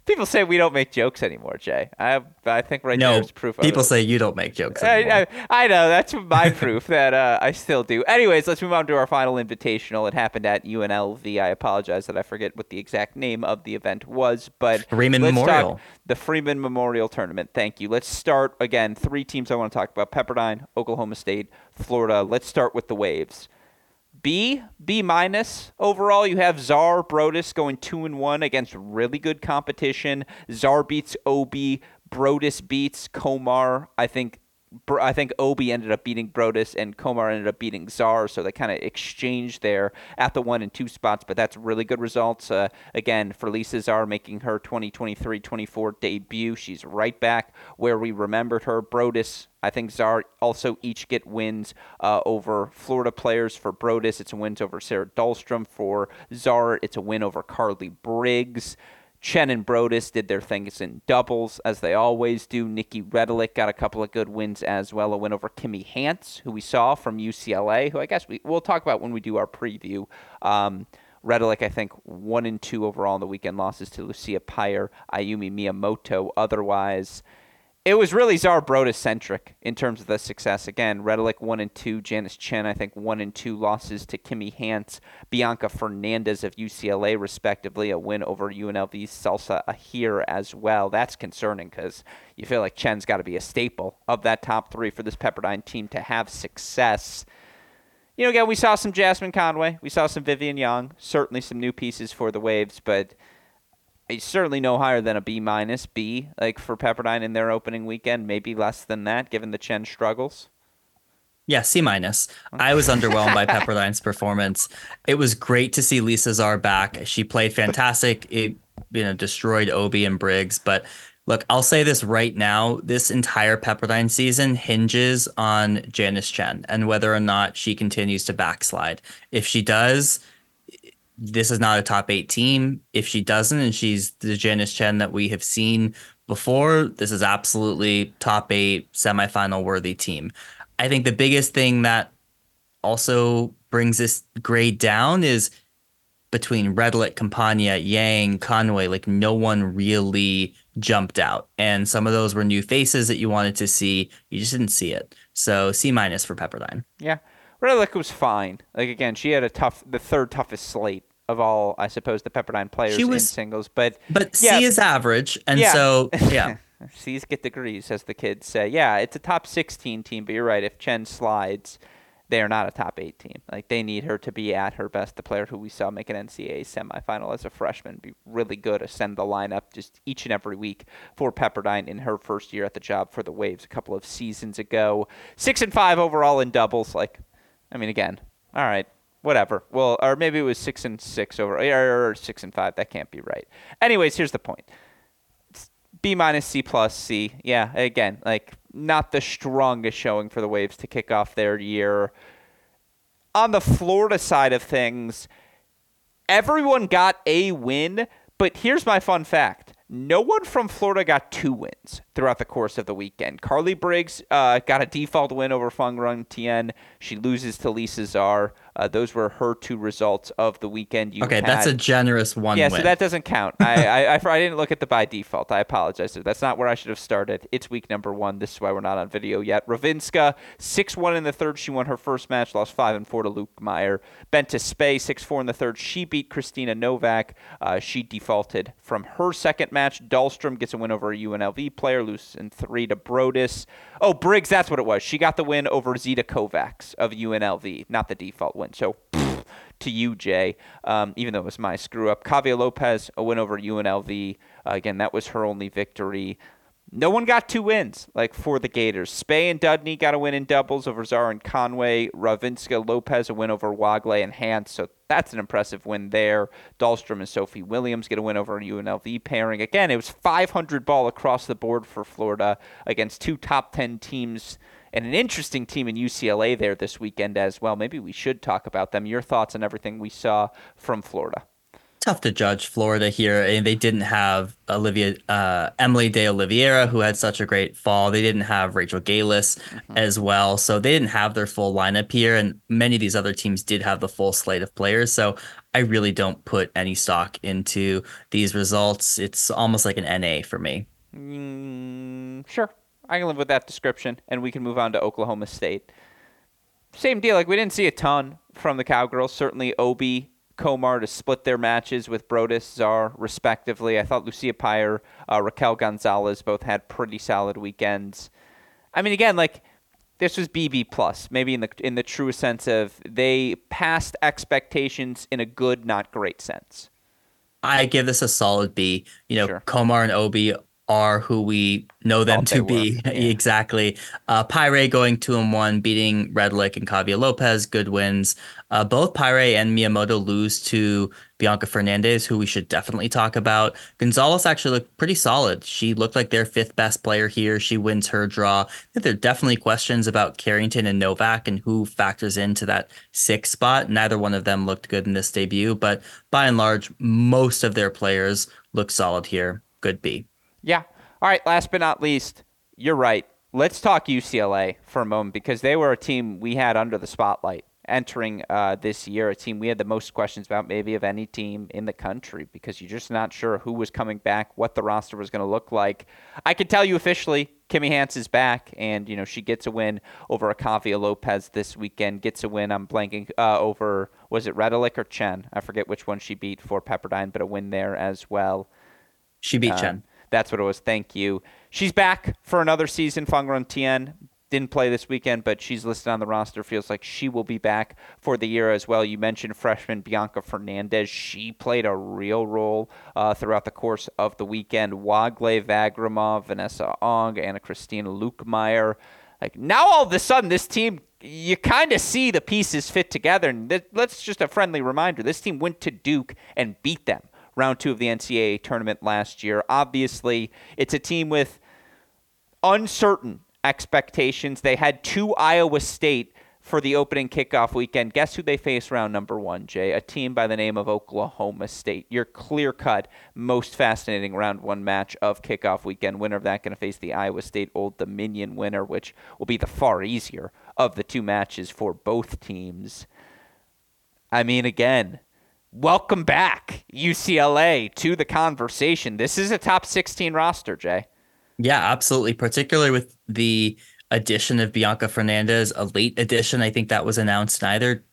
People say we don't make jokes anymore, Jay. I I think right no, there is proof. Of people say you don't make jokes anymore. I, I, I know that's my proof that uh, I still do. Anyways, let's move on to our final invitational. It happened at UNLV. I apologize that I forget what the exact name of the event was, but Freeman Memorial, the Freeman Memorial Tournament. Thank you. Let's start again. Three teams I want to talk about: Pepperdine, Oklahoma State, Florida. Let's start with the Waves. B, B minus overall. You have Zaar Broadus going two and one against really good competition. Zaar beats Obi. Broadus beats Komar. I think I think Obi ended up beating Broadus and Komar ended up beating Zaar, so they kind of exchanged there at the one and two spots. But that's really good results. Uh, again, for Lisa Zaar making her 2023-24 debut, she's right back where we remembered her. Broadus, I think Zaar also each get wins uh, over Florida players. For Broadus, it's a win over Sarah Dahlstrom. For Zaar, it's a win over Carly Briggs. Chen and Broadus did their things in doubles, as they always do. Nikki Redlich got a couple of good wins as well. A win over Kimmy Hance, who we saw from UCLA, who I guess we, we'll talk about when we do our preview. Um, Redlich, I think, one and two overall in the weekend losses to Lucia Peyer, Ayumi Miyamoto. Otherwise, it was really Zaar Broadus centric in terms of the success. Again, Redlich one and two, Janice Chen I think one and two losses to Kimmy Hance, Bianca Fernandez of UCLA respectively, a win over UNLV's Salsa Ahir as well. That's concerning because you feel like Chen's got to be a staple of that top three for this Pepperdine team to have success. You know, again, we saw some Jasmine Conway, we saw some Vivian Young, certainly some new pieces for the Waves, but certainly no higher than a B minus B, like for Pepperdine in their opening weekend. Maybe less than that, given the Chen struggles. Yeah, C minus. I was underwhelmed by Pepperdine's performance. It was great to see Lisa Zaar back. She played fantastic. It you know destroyed Obi and Briggs, but look, I'll say this right now: this entire Pepperdine season hinges on Janice Chen and whether or not she continues to backslide. If she does, this is not a top eight team. If she doesn't, and she's the Janice Chen that we have seen before, this is absolutely top eight semifinal worthy team. I think the biggest thing that also brings this grade down is between Redlich, Campagna, Yang, Conway, like no one really jumped out. And some of those were new faces that you wanted to see. You just didn't see it. So C minus for Pepperdine. Yeah. Redlich was fine. Like again, she had a tough the third toughest slate of all, I suppose, the Pepperdine players was, in singles. But but yeah, C is average, and yeah. so yeah. C's get degrees, as the kids say. Yeah, it's a top 16 team, but you're right. If Chen slides, they are not a top eight team. Like they need her to be at her best. The player who we saw make an NCAA semifinal as a freshman be really good, ascend the lineup just each and every week for Pepperdine in her first year at the job for the Waves a couple of seasons ago. Six and five overall in doubles. Like, I mean, again, all right, whatever. Well, or maybe it was six and six over, or six and five. That can't be right. Anyways, here's the point: B minus, C plus, C. Yeah, again, like not the strongest showing for the Waves to kick off their year. On the Florida side of things, everyone got a win, but here's my fun fact. No one from Florida got two wins throughout the course of the weekend. Carly Briggs uh, got a default win over Fangran Tian. She loses to Lisa Zaar. Uh, those were her two results of the weekend. You okay, had. that's a generous one. Yeah, win. so that doesn't count. I, I, I, I, didn't look at the by default. I apologize. That's not where I should have started. It's week number one. This is why we're not on video yet. Rowinska six one in the third. She won her first match. Lost five and four to Luke Meyer. Bente Spee six four in the third. She beat Christina Novak. Uh, she defaulted from her second match. Dahlstrom gets a win over a UNLV player. Loses in three to Broadus. Oh, Briggs. That's what it was. She got the win over Zita Kovacs of UNLV, not the default win. So to you, Jay, um, even though it was my screw up. Kavia Lopez, a win over UNLV. Uh, again, that was her only victory. no one got two wins like for the Gators. Spee and Dudeney got a win in doubles over Zaar and Conway. Rowinska Lopez a win over Wagley and Hance. So that's an impressive win there. Dahlstrom and Sophie Williams get a win over UNLV pairing. Again, it was 500 ball across the board for Florida against two top 10 teams and an interesting team in UCLA there this weekend as well. Maybe we should talk about them. Your thoughts on everything we saw from Florida? tough to judge Florida here. And they didn't have Olivia uh, Emily De Oliveira, who had such a great fall. They didn't have Rachel Gailis mm-hmm. as well, so they didn't have their full lineup here. And many of these other teams did have the full slate of players. So I really don't put any stock into these results. It's almost like an NA for me. Mm, sure, I can live with that description, and we can move on to Oklahoma State. Same deal. Like we didn't see a ton from the Cowgirls. Certainly, Obi Komar to split their matches with Broadus Zaar, respectively. I thought Lucia Pyre, uh, Raquel Gonzalez both had pretty solid weekends. I mean, again, like this was BB plus, maybe in the in the true sense of they passed expectations in a good, not great sense. I give this a solid B. You know, sure. Komar and Obi are who we know them to be. Yeah. exactly. Uh, Pyre going two and one, beating Redlich and Kavia Lopez. Good wins. Uh, both Pyre and Miyamoto lose to Bianca Fernandez, who we should definitely talk about. Gonzalez actually looked pretty solid. She looked like their fifth best player here. She wins her draw. there are definitely questions about Carrington and Novak and who factors into that sixth spot. Neither one of them looked good in this debut, but by and large, most of their players look solid here. Good B. Yeah. All right. Last but not least, you're right. Let's talk UCLA for a moment because they were a team we had under the spotlight entering uh, this year. A team we had the most questions about, maybe of any team in the country, because you're just not sure who was coming back, what the roster was going to look like. I can tell you officially, Kimmy Hance is back, and you know she gets a win over Akavia Lopez this weekend. Gets a win. I'm blanking uh, over was it Redlich or Chen? I forget which one she beat for Pepperdine, but a win there as well. She beat uh, Chen. That's what it was. Thank you. She's back for another season. Fangran Tian didn't play this weekend, but she's listed on the roster. Feels like she will be back for the year as well. You mentioned freshman Bianca Fernandez. She played a real role uh, throughout the course of the weekend. Wagle Vagramov, Vanessa Ong, Anna Christina Lukemire. Like now, all of a sudden, this team you kind of see the pieces fit together. And th- let's just a friendly reminder: this team went to Duke and beat them round two of the NCAA tournament last year. Obviously, it's a team with uncertain expectations. They had two Iowa State for the opening kickoff weekend. Guess who they face round number one, Jay? A team by the name of Oklahoma State. Your clear cut, most fascinating round one match of kickoff weekend. Winner of that going to face the Iowa State Old Dominion winner, which will be the far easier of the two matches for both teams. I mean, again, welcome back UCLA to the conversation. This is a top 16 roster, Jay. Yeah, absolutely. Particularly with the addition of Bianca Fernandez, a late addition. I think that was announced in either,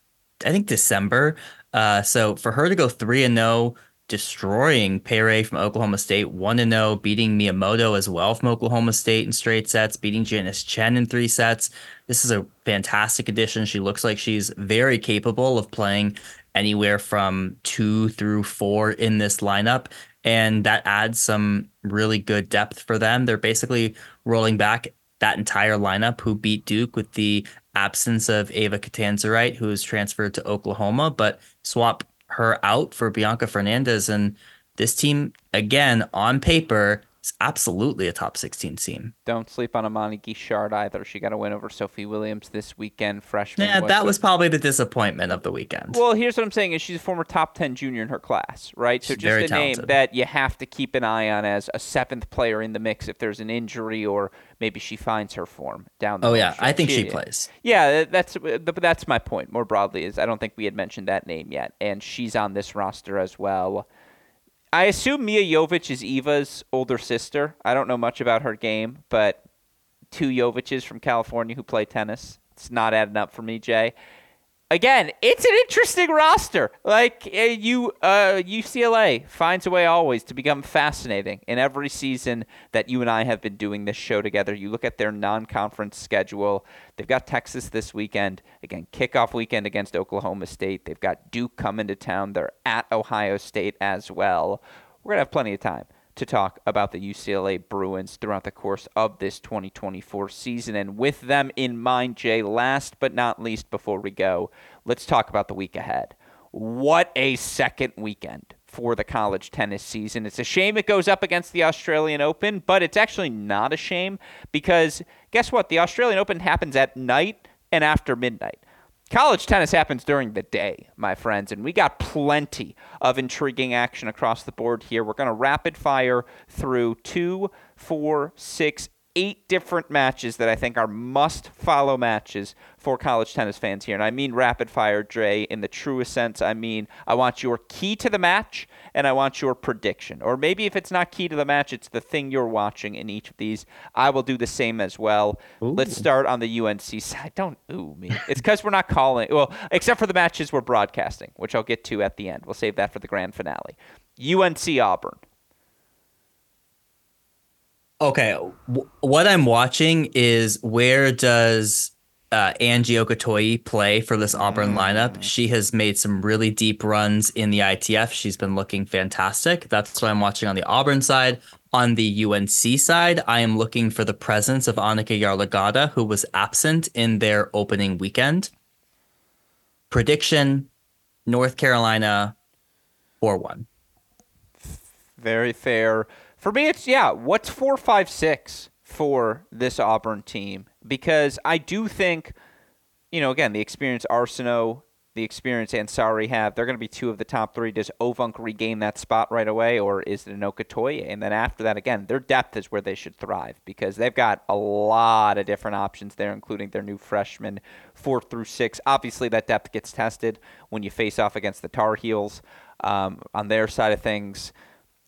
I think December. Uh, so for her to go three and zero, oh, destroying Pere from Oklahoma State, one and zero, oh, beating Miyamoto as well from Oklahoma State in straight sets, beating Janice Chen in three sets. This is a fantastic addition. She looks like she's very capable of playing anywhere from two through four in this lineup. And that adds some really good depth for them. They're basically rolling back that entire lineup who beat Duke with the absence of Ava Catanzarite, who is transferred to Oklahoma, but swap her out for Bianca Fernandez. And this team, again, on paper, absolutely a top 16 team. Don't sleep on Amani Guichard either. She got a win over Sophie Williams this weekend, freshman. Yeah, that was probably the disappointment of the weekend. Well, here's what I'm saying is she's a former top 10 junior in her class, right? So she's just a talented. name that you have to keep an eye on as a seventh player in the mix if there's an injury or maybe she finds her form down the Oh yeah, I think she, she plays. Yeah, that's that's my point more broadly is I don't think we had mentioned that name yet and she's on this roster as well. I assume Mia Jovic is Eva's older sister. I don't know much about her game, but two Joviches from California who play tennis. It's not adding up for me, Jay again, it's an interesting roster. Like uh, you, uh, UCLA finds a way always to become fascinating in every season that you and I have been doing this show together. You look at their non-conference schedule. They've got Texas this weekend. Again, kickoff weekend against Oklahoma State. They've got Duke coming to town. They're at Ohio State as well. We're gonna have plenty of time to talk about the UCLA Bruins throughout the course of this 2024 season. And with them in mind, Jay, last but not least, before we go, let's talk about the week ahead. What a second weekend for the college tennis season. It's a shame it goes up against the Australian Open, but it's actually not a shame because guess what? The Australian Open happens at night and after midnight. College tennis happens during the day, my friends, and we got plenty of intriguing action across the board here. We're going to rapid fire through two, four, six, eight different matches that I think are must follow matches for college tennis fans here. And I mean rapid fire, Dre, in the truest sense. I mean, I want your key to the match and I want your prediction. Or maybe if it's not key to the match, it's the thing you're watching in each of these. I will do the same as well. Ooh. Let's start on the UNC side. Don't ooh me. It's because we're not calling, well, except for the matches we're broadcasting, which I'll get to at the end. We'll save that for the grand finale. UNC Auburn. Okay, w- what I'm watching is where does uh, Angie Okotoye play for this Auburn mm. lineup? She has made some really deep runs in the ITF. She's been looking fantastic. That's what I'm watching on the Auburn side. On the UNC side, I am looking for the presence of Annika Yarlagadda, who was absent in their opening weekend. Prediction North Carolina 4 1. Very fair. For me, it's yeah. What's four, five, six for this Auburn team? Because I do think, you know, again, the experience Arceneaux, the experience Ansari have, they're going to be two of the top three. Does Ovunk regain that spot right away, or is it an Okotoye? And then after that, again, their depth is where they should thrive because they've got a lot of different options there, including their new freshmen, four through six. Obviously, that depth gets tested when you face off against the Tar Heels um, on their side of things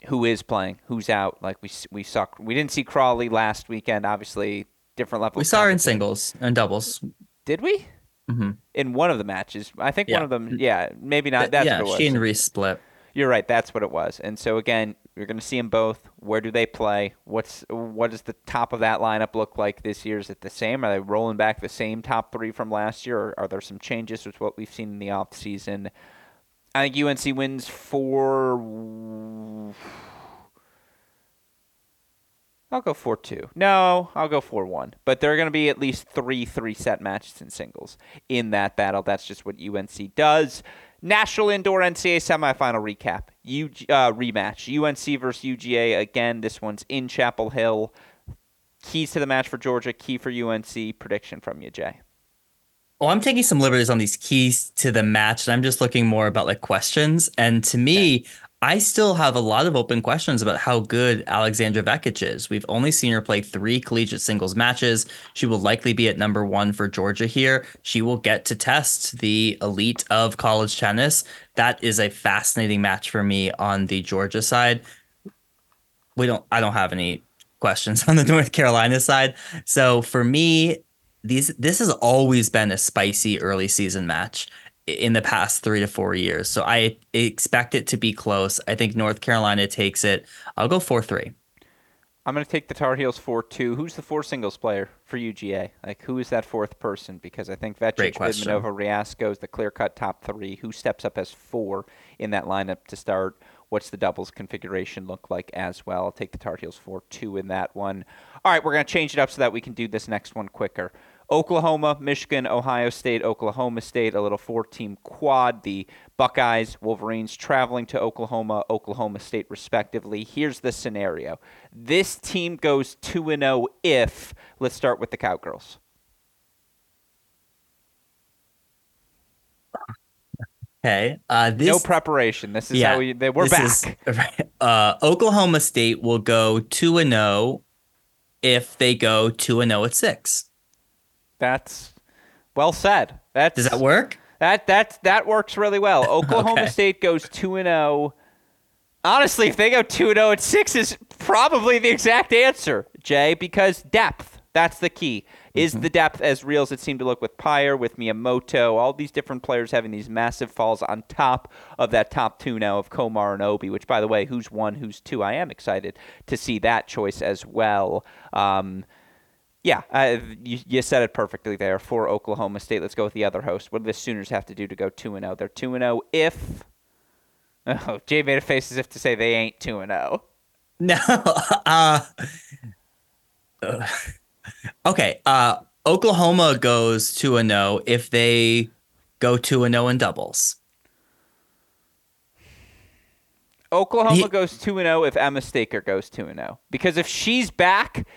who is playing, who's out. Like we we saw, we didn't see Crawley last weekend. Obviously, different level. We saw her in singles and doubles. Did we? Mm-hmm. In one of the matches, I think yeah. one of them. Yeah, maybe not. That's yeah, what it was. she and Reese split. You're right. That's what it was. And so again, you're going to see them both. Where do they play? What's what does the top of that lineup look like this year? Is it the same? Are they rolling back the same top three from last year, or are there some changes with what we've seen in the off season? I think UNC wins four. I'll go 4 2. No, I'll go 4 1. But there are going to be at least three three set matches in singles in that battle. That's just what UNC does. National Indoor NCAA semifinal recap. U, uh, rematch. UNC versus UGA. Again, this one's in Chapel Hill. Keys to the match for Georgia. Key for UNC. Prediction from you, Jay. Oh, I'm taking some liberties on these keys to the match, and I'm just looking more about like questions. And to me, I still have a lot of open questions about how good Alexandra Vekic is. We've only seen her play three collegiate singles matches. She will likely be at number one for Georgia here. She will get to test the elite of college tennis. That is a fascinating match for me on the Georgia side. We don't I don't have any questions on the North Carolina side. So for me, these this has always been a spicy early season match in the past three to four years. So I expect it to be close. I think North Carolina takes it. I'll go four three. I'm going to take the Tar Heels 4 2. Who's the four singles player for UGA? Like, who is that fourth person? Because I think Vekic, Vidmanova, Reasco is the clear cut top three. Who steps up as four in that lineup to start? What's the doubles configuration look like as well? I'll take the Tar Heels 4 2 in that one. All right, we're going to change it up so that we can do this next one quicker. Oklahoma, Michigan, Ohio State, Oklahoma State, a little four team quad. The Buckeyes, Wolverines traveling to Oklahoma, Oklahoma State, respectively. Here's the scenario this team goes 2 0 if, let's start with the Cowgirls. Okay. Uh, this, no preparation. This is yeah, how we, they, we're back. Is, uh, Oklahoma State will go 2 0 if they go 2 0 at 6. That's well said. That's, Does that work? That that that works really well. Oklahoma okay. State goes two and zero. Oh. Honestly, if they go two and zero oh at six, is probably the exact answer, Jay, because depth. That's the key. Is mm-hmm. the depth as real as it seemed to look with Pyre, with Miyamoto, all these different players having these massive falls on top of that top two now of Komar and Obi, which, by the way, who's one, who's two? I am excited to see that choice as well. Um, yeah, uh, you, you said it perfectly there for Oklahoma State. Let's go with the other host. What do the Sooners have to do to go 2 0? They're 2 0 if. Oh, Jay made a face as if to say they ain't 2 0. No. Uh, okay. Uh, Oklahoma goes 2 and 0 if they go 2 and 0 in doubles. Oklahoma He- goes 2 and 0 if Emma Staker goes 2 and 0. Because if she's back,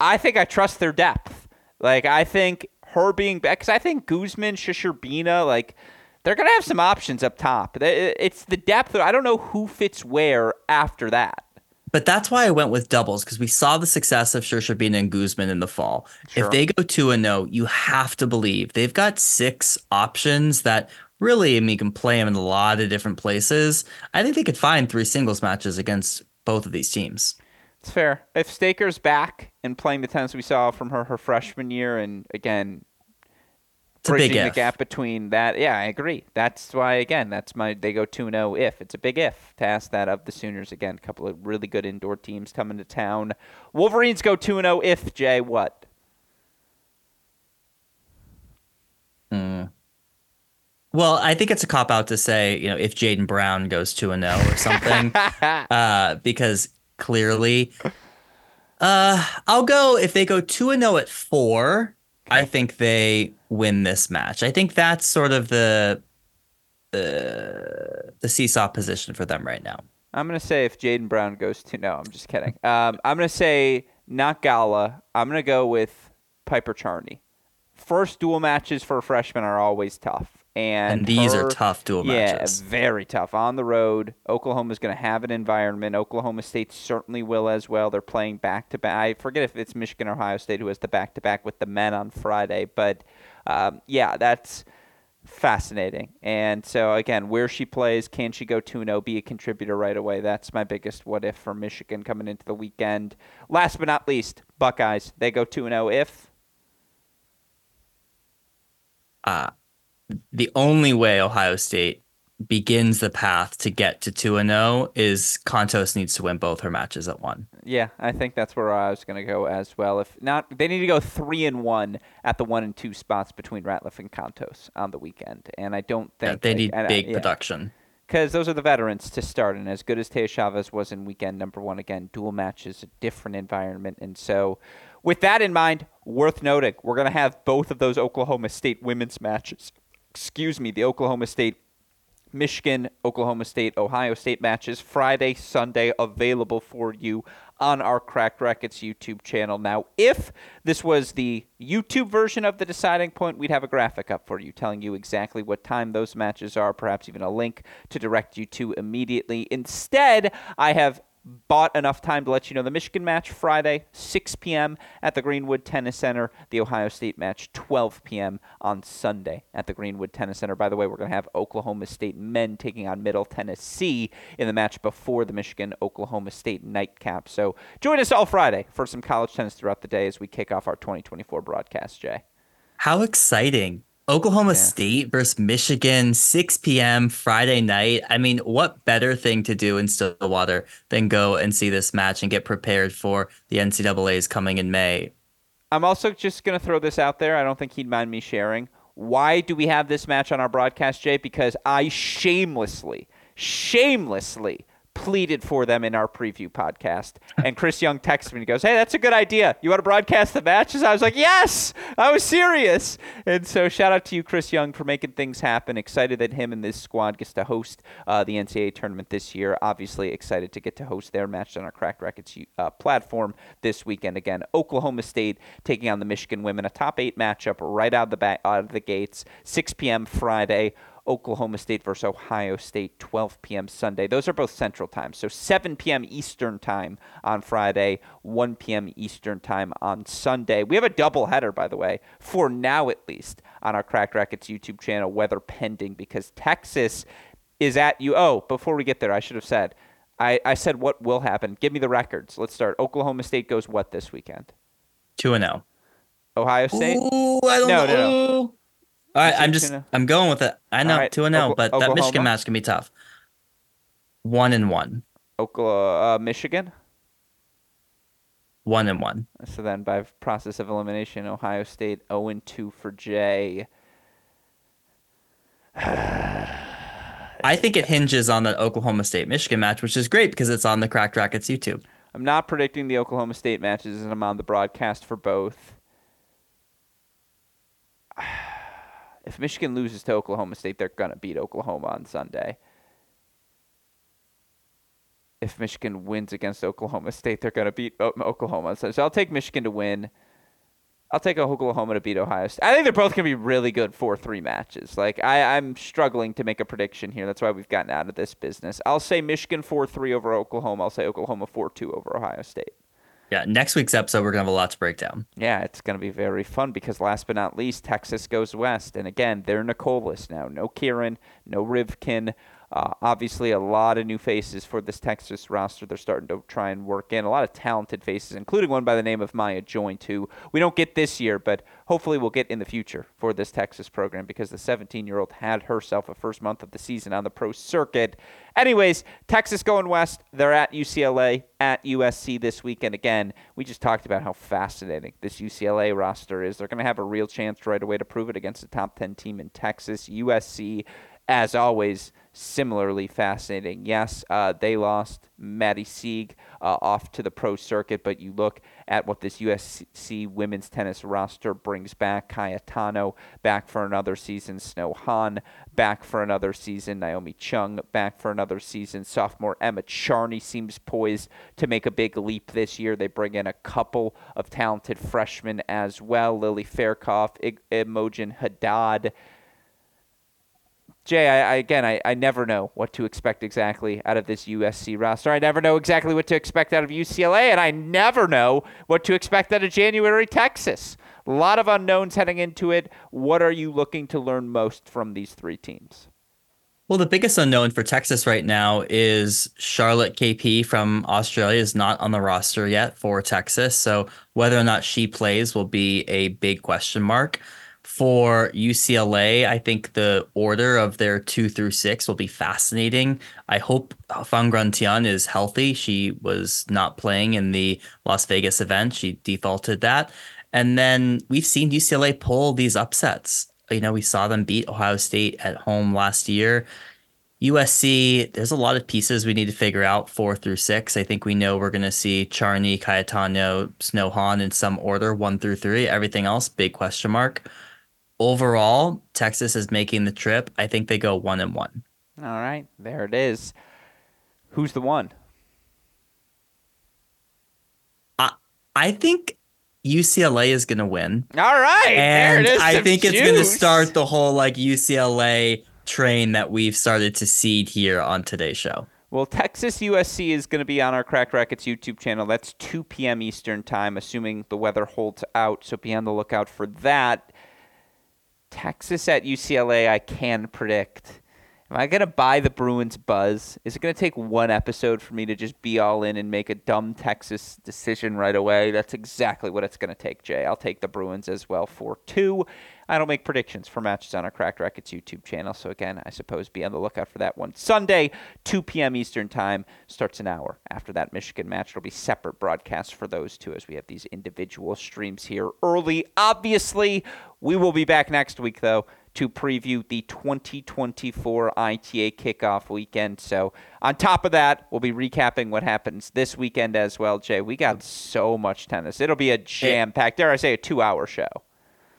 I think I trust their depth. Like I think her being back cuz I think Guzman, Shisherbina, like they're going to have some options up top. It's the depth. I don't know who fits where after that. But that's why I went with doubles because we saw the success of Shershabina and Guzman in the fall. Sure. If they go 2 and no, you have to believe they've got six options that really, I mean, you can play them in a lot of different places. I think they could find three singles matches against both of these teams. It's fair. If Staker's back and playing the tennis we saw from her her freshman year, and again, It's a big bridging the gap between that, yeah, I agree. That's why again, that's my they go two zero if it's a big if to ask that of the Sooners again. A couple of really good indoor teams coming to town. Wolverines go two zero if Jay what? Well, I think it's a cop out to say, you know, if Jaden Brown goes 2 and 0 or something, uh, because clearly, uh, I'll go if they go 2 and 0 at four. I think they win this match. I think that's sort of the the the seesaw position for them right now. I'm gonna say if Jaden Brown goes to no, I'm just kidding. Um, I'm gonna say not Gala. I'm gonna go with Piper Charney. First dual matches for a freshman are always tough, and, And these are her- tough dual yeah, matches. very tough on the road. Oklahoma's gonna have an environment. Oklahoma State certainly will as well. They're playing back to back. I forget if it's Michigan or Ohio State who has the back to back with the men on Friday, but um, yeah, that's fascinating. And so again, where she plays, can she go 2-0, be a contributor right away? That's my biggest what if for Michigan coming into the weekend. Last but not least, Buckeyes. They go 2-0 if Uh, the only way Ohio State begins the path to get to 2 and 0 is Cantos needs to win both her matches at one. yeah, I think that's where I was going to go as well. If not, they need to go three and one at the one and two spots between Ratliff and Cantos on the weekend, and I don't Yeah, think they like, need I- big yeah. production. because those are the veterans to start. And as good as Taya Chavez was in weekend number one, again, dual matches, a different environment. And so, with that in mind, worth noting, we're going to have both of those Oklahoma State women's matches. Excuse me, the Oklahoma State. Michigan, Oklahoma State, Ohio State matches Friday, Sunday available for you on our Cracked Racquets YouTube channel. Now, if this was the YouTube version of the deciding point, we'd have a graphic up for you telling you exactly what time those matches are, perhaps even a link to direct you to immediately. Instead, I have bought enough time to let you know the Michigan match Friday, 6 p.m. at the Greenwood Tennis Center. The Ohio State match, 12 p.m. on Sunday at the Greenwood Tennis Center. By the way, we're going to have Oklahoma State men taking on Middle Tennessee in the match before the Michigan Oklahoma State nightcap. So join us all Friday for some college tennis throughout the day as we kick off our 2024 broadcast, Jay. How exciting! Oklahoma State versus Michigan, 6 p.m. Friday night. I mean, what better thing to do in Stillwater than go and see this match and get prepared for the NCAA's coming in May? I'm also just going to throw this out there. I don't think he'd mind me sharing. Why do we have this match on our broadcast, Jay? Because I shamelessly, shamelessly pleaded for them in our preview podcast. And Chris Young texted me and goes, Hey, that's a good idea. You want to broadcast the matches? I was like, Yes, I was serious. And so shout out to you, Chris Young, for making things happen. Excited that him and this squad gets to host uh, the NCAA tournament this year. Obviously excited to get to host their match on our Cracked Racquets uh, platform this weekend. Again, Oklahoma State taking on the Michigan women, a top eight matchup right out of the back, out of the gates, 6 p.m. Friday. Oklahoma State versus Ohio State, 12 p.m. Sunday. Those are both Central Time. So 7 p.m. Eastern Time on Friday, 1 p.m. Eastern Time on Sunday. We have a double header, by the way, for now at least, on our Crack Racquets YouTube channel, weather pending, because Texas is at you. Oh, before we get there, I should have said, I, I said what will happen. Give me the records. Let's start. Oklahoma State goes what this weekend? 2 and 0. Ohio State? Ooh, I don't No, know. no, no. All right, I'm just. I'm going with it. I know right, 2 and 0, Okla- but that Michigan match can be tough. 1 and 1. Oklahoma, uh, Michigan? 1 and 1. So then, by process of elimination, Ohio State 0 and 2 for Jay. I think it hinges on the Oklahoma State Michigan match, which is great because it's on the Cracked Racquets YouTube. I'm not predicting the Oklahoma State matches, and I'm on the broadcast for both. If Michigan loses to Oklahoma State, they're going to beat Oklahoma on Sunday. If Michigan wins against Oklahoma State, they're going to beat oh, Oklahoma on Sunday. So I'll take Michigan to win. I'll take Oklahoma to beat Ohio State. I think they're both going to be really good 4 3 matches. Like, I, I'm struggling to make a prediction here. That's why we've gotten out of this business. I'll say Michigan 4 3 over Oklahoma. I'll say Oklahoma 4 2 over Ohio State. Yeah, next week's episode, we're going to have a lot to break down. Yeah, it's going to be very fun because last but not least, Texas goes west. And again, they're Nicolas now. No Khirin, no Rivkin. Uh, obviously, a lot of new faces for this Texas roster. They're starting to try and work in a lot of talented faces, including one by the name of Maya Joint, who we don't get this year, but hopefully we'll get in the future for this Texas program because the 17 year old had herself a first month of the season on the pro circuit. Anyways, Texas going west. They're at UCLA, at USC this weekend. Again, we just talked about how fascinating this UCLA roster is. They're going to have a real chance right away to prove it against a top 10 team in Texas. USC, as always, similarly fascinating. Yes, uh, they lost Maddie Sieg uh, off to the pro circuit, but you look at what this USC women's tennis roster brings back. Cayetano back for another season. Snow Hahn back for another season. Naomi Chung back for another season. Sophomore Emma Charney seems poised to make a big leap this year. They bring in a couple of talented freshmen as well. Lily Fairclough, Imogen Haddad. Jay, I, I, again, I, I never know what to expect exactly out of this USC roster. I never know exactly what to expect out of UCLA, and I never know what to expect out of January Texas. A lot of unknowns heading into it. What are you looking to learn most from these three teams? Well, the biggest unknown for Texas right now is Charlotte KP from Australia is not on the roster yet for Texas. So whether or not she plays will be a big question mark. For UCLA, I think the order of their two through six will be fascinating. I hope Fangran Tian is healthy. She was not playing in the Las Vegas event. She defaulted that. And then we've seen UCLA pull these upsets. You know, we saw them beat Ohio State at home last year. USC, there's a lot of pieces we need to figure out four through six. I think we know we're going to see Charney, Cayetano, Snow Hahn in some order, one through three. Everything else, big question mark overall, Texas is making the trip. I think they go one and one. All right, there it is. Who's the one? I I think UCLA is going to win. All right, and I think juice. it's going to start the whole like UCLA train that we've started to seed here on today's show. Well, Texas USC is going to be on our Cracked Racquets YouTube channel. That's 2 p.m. Eastern Time, assuming the weather holds out. So be on the lookout for that. Texas at UCLA, I can predict. Am I going to buy the Bruins buzz? Is it going to take one episode for me to just be all in and make a dumb Texas decision right away? That's exactly what it's going to take, Jay. I'll take the Bruins as well for two. I don't make predictions for matches on our Cracked Racquets YouTube channel. So, again, I suppose be on the lookout for that one. Sunday, 2 p.m. Eastern Time, starts an hour after that Michigan match. It'll be separate broadcasts for those two as we have these individual streams here early. Obviously, we will be back next week, though to preview the 2024 ITA kickoff weekend. So, on top of that, we'll be recapping what happens this weekend as well, Jay. We got so much tennis. It'll be a jam packed, dare I say, a two hour show.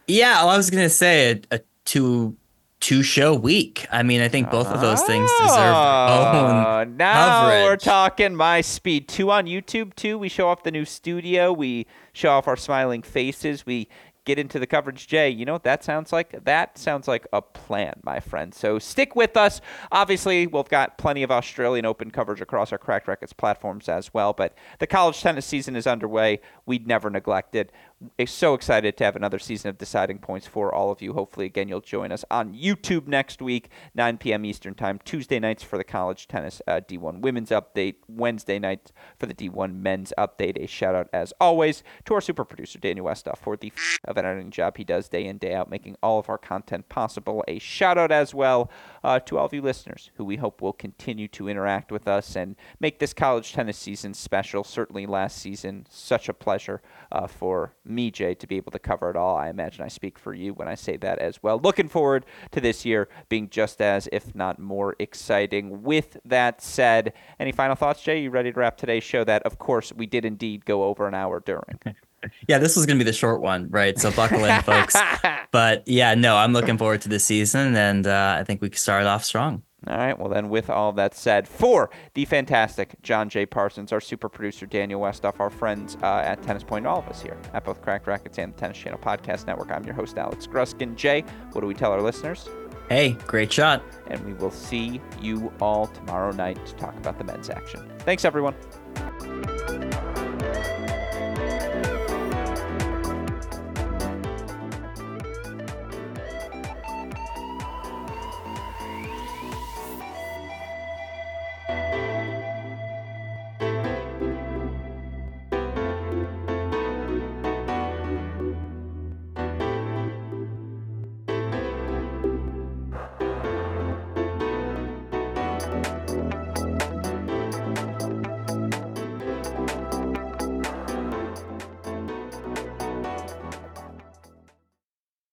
Yeah, well, I was gonna say a, a two two show week. I mean, I think both of those things deserve their ah, own. Oh, now coverage. we're talking my speed. Two on YouTube too. We show off the new studio. We show off our smiling faces. We get into the coverage, Jay, you know what that sounds like? That sounds like a plan, my friend. So stick with us. Obviously, we've got plenty of Australian Open coverage across our Cracked Racquets platforms as well, but the college tennis season is underway. We'd never neglect it so excited to have another season of deciding points for all of you. Hopefully, again, you'll join us on YouTube next week, 9 p.m. Eastern Time. Tuesday nights for the college tennis uh, D1 women's update. Wednesday nights for the D1 men's update. A shout out, as always, to our super producer, Daniel Westoff, for the of an editing job he does day in, day out, making all of our content possible. A shout out as well uh, to all of you listeners who we hope will continue to interact with us and make this college tennis season special. Certainly, last season, such a pleasure uh, for me, Jay, to be able to cover it all. I imagine I speak for you when I say that as well. Looking forward to this year being just as, if not more, exciting. With that said, any final thoughts, Jay? You ready to wrap today's show? That, of course, we did indeed go over an hour during. Yeah, this was going to be the short one, right? So buckle in, folks. But yeah, no, I'm looking forward to the season, and uh, I think we can start off strong. All right. Well, then, with all that said, for the fantastic John J. Parsons, our super producer Daniel Westoff, our friends uh, at Tennis Point, all of us here at both Cracked Racquets and the Tennis Channel Podcast Network, I'm your host, Alex Gruskin. Jay, what do we tell our listeners? Hey, great shot. And we will see you all tomorrow night to talk about the men's action. Thanks, everyone.